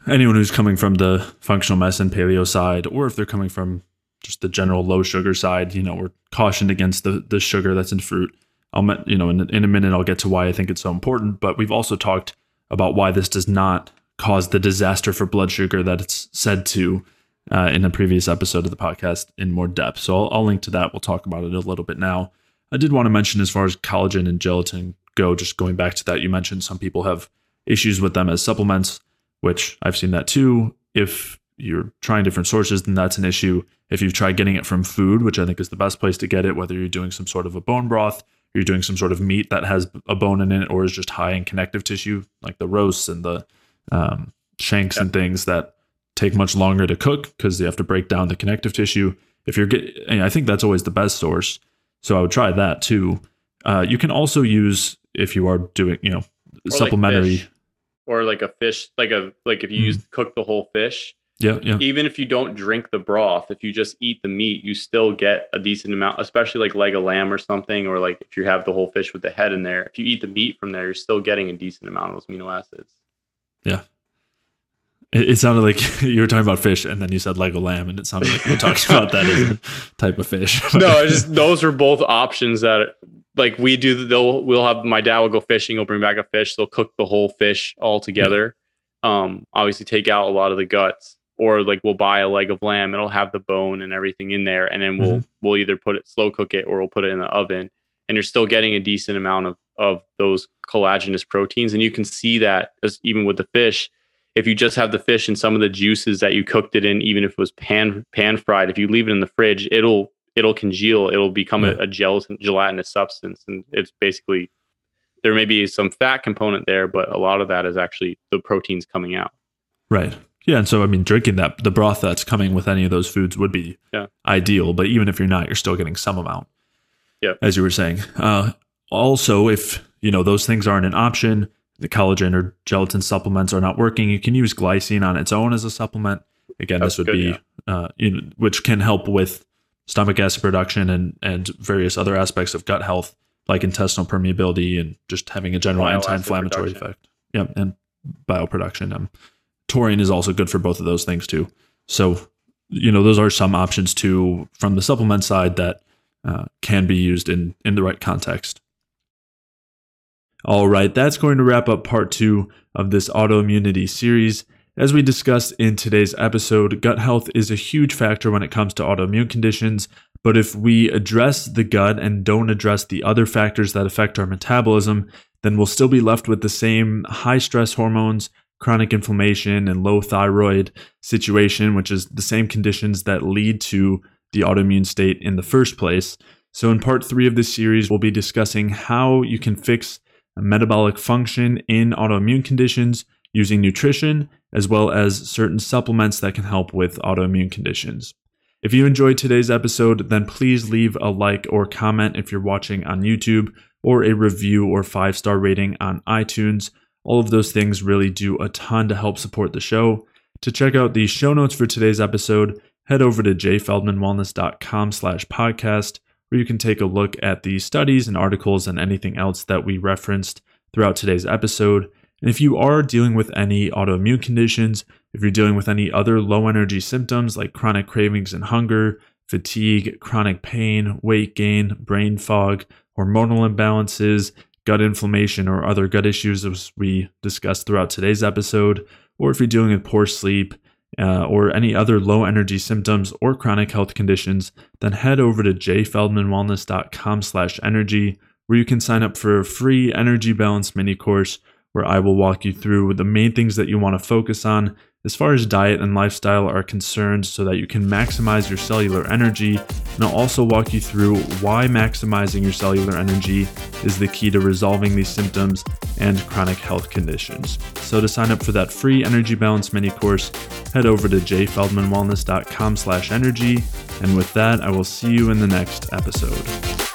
anyone who's coming from the functional medicine paleo side, or if they're coming from just the general low sugar side, you know, we're cautioned against the the sugar that's in fruit. I'll, you know, in, in a minute, I'll get to why I think it's so important. But we've also talked about why this does not cause the disaster for blood sugar that it's said to uh, in a previous episode of the podcast in more depth. So I'll, I'll link to that. We'll talk about it a little bit now. I did want to mention as far as collagen and gelatin go, just going back to that, you mentioned some people have issues with them as supplements, which I've seen that too. If you're trying different sources, then that's an issue. If you've tried getting it from food, which I think is the best place to get it, whether you're doing some sort of a bone broth, you're doing some sort of meat that has a bone in it, or is just high in connective tissue, like the roasts and the um, shanks and things that take much longer to cook because you have to break down the connective tissue. If you're getting, I think that's always the best source. So I would try that too. Uh, you can also use if you are doing, you know, Or supplementary. fish. or like a fish, like a like if you Mhm. use cook the whole fish, yeah, yeah, even if you don't drink the broth, if you just eat the meat, you still get a decent amount, especially like leg of lamb or something, or like if you have the whole fish with the head in there. If you eat the meat from there, you're still getting a decent amount of those amino acids. It, it sounded like you were talking about fish, and then you said leg of lamb, and it sounded like we're talking about that as a type of fish. no, it's just those are both options that like we do. They'll we'll have my dad will go fishing. He'll bring back a fish. They'll cook the whole fish all together. Um, obviously take out a lot of the guts, or like we'll buy a leg of lamb. It'll have the bone and everything in there, and then we'll mm-hmm. we'll either put it slow cook it or we'll put it in the oven. And you're still getting a decent amount of of those collagenous proteins, and you can see that as even with the fish. If you just have the fish and some of the juices that you cooked it in, even if it was pan pan fried, if you leave it in the fridge, it'll it'll congeal. It'll become Yeah. a, a gelatin, gelatinous substance, and it's basically there may be some fat component there, but a lot of that is actually the proteins coming out. Right. Yeah, and so I mean, drinking that the broth that's coming with any of those foods would be Yeah. ideal. But even if you're not, you're still getting some amount. Yeah. As you were saying. Uh, also, if you know those things aren't an option, the collagen or gelatin supplements are not working, you can use glycine on its own as a supplement. Again, That's this would good, be uh, you know, which can help with stomach acid production and and various other aspects of gut health, like intestinal permeability and just having a general anti-inflammatory production. effect. Yeah, and bioproduction. Um, taurine is also good for both of those things too. So, you know, those are some options too from the supplement side that uh, can be used in in the right context. All right, that's going to wrap up part two of this autoimmunity series. As we discussed in today's episode, gut health is a huge factor when it comes to autoimmune conditions. But if we address the gut and don't address the other factors that affect our metabolism, then we'll still be left with the same high stress hormones, chronic inflammation, and low thyroid situation, which is the same conditions that lead to the autoimmune state in the first place. So, in part three of this series, we'll be discussing how you can fix metabolic function in autoimmune conditions using nutrition, as well as certain supplements that can help with autoimmune conditions. If you enjoyed today's episode, then please leave a like or comment if you're watching on YouTube, or a review or five star rating on iTunes. All of those things really do a ton to help support the show. To check out the show notes for today's episode, head over to jayfeldmanwellness.com slash podcast, where you can take a look at the studies and articles and anything else that we referenced throughout today's episode. And if you are dealing with any autoimmune conditions, if you're dealing with any other low energy symptoms like chronic cravings and hunger, fatigue, chronic pain, weight gain, brain fog, hormonal imbalances, gut inflammation, or other gut issues, as we discussed throughout today's episode, or if you're dealing with poor sleep, uh, or any other low energy symptoms or chronic health conditions, then head over to jayfeldmanwellness.com slash energy, where you can sign up for a free energy balance mini course where I will walk you through the main things that you want to focus on as far as diet and lifestyle are concerned so that you can maximize your cellular energy. And I'll also walk you through why maximizing your cellular energy is the key to resolving these symptoms and chronic health conditions. So to sign up for that free energy balance mini course, head over to jayfeldmanwellness.com slash energy. And with that, I will see you in the next episode.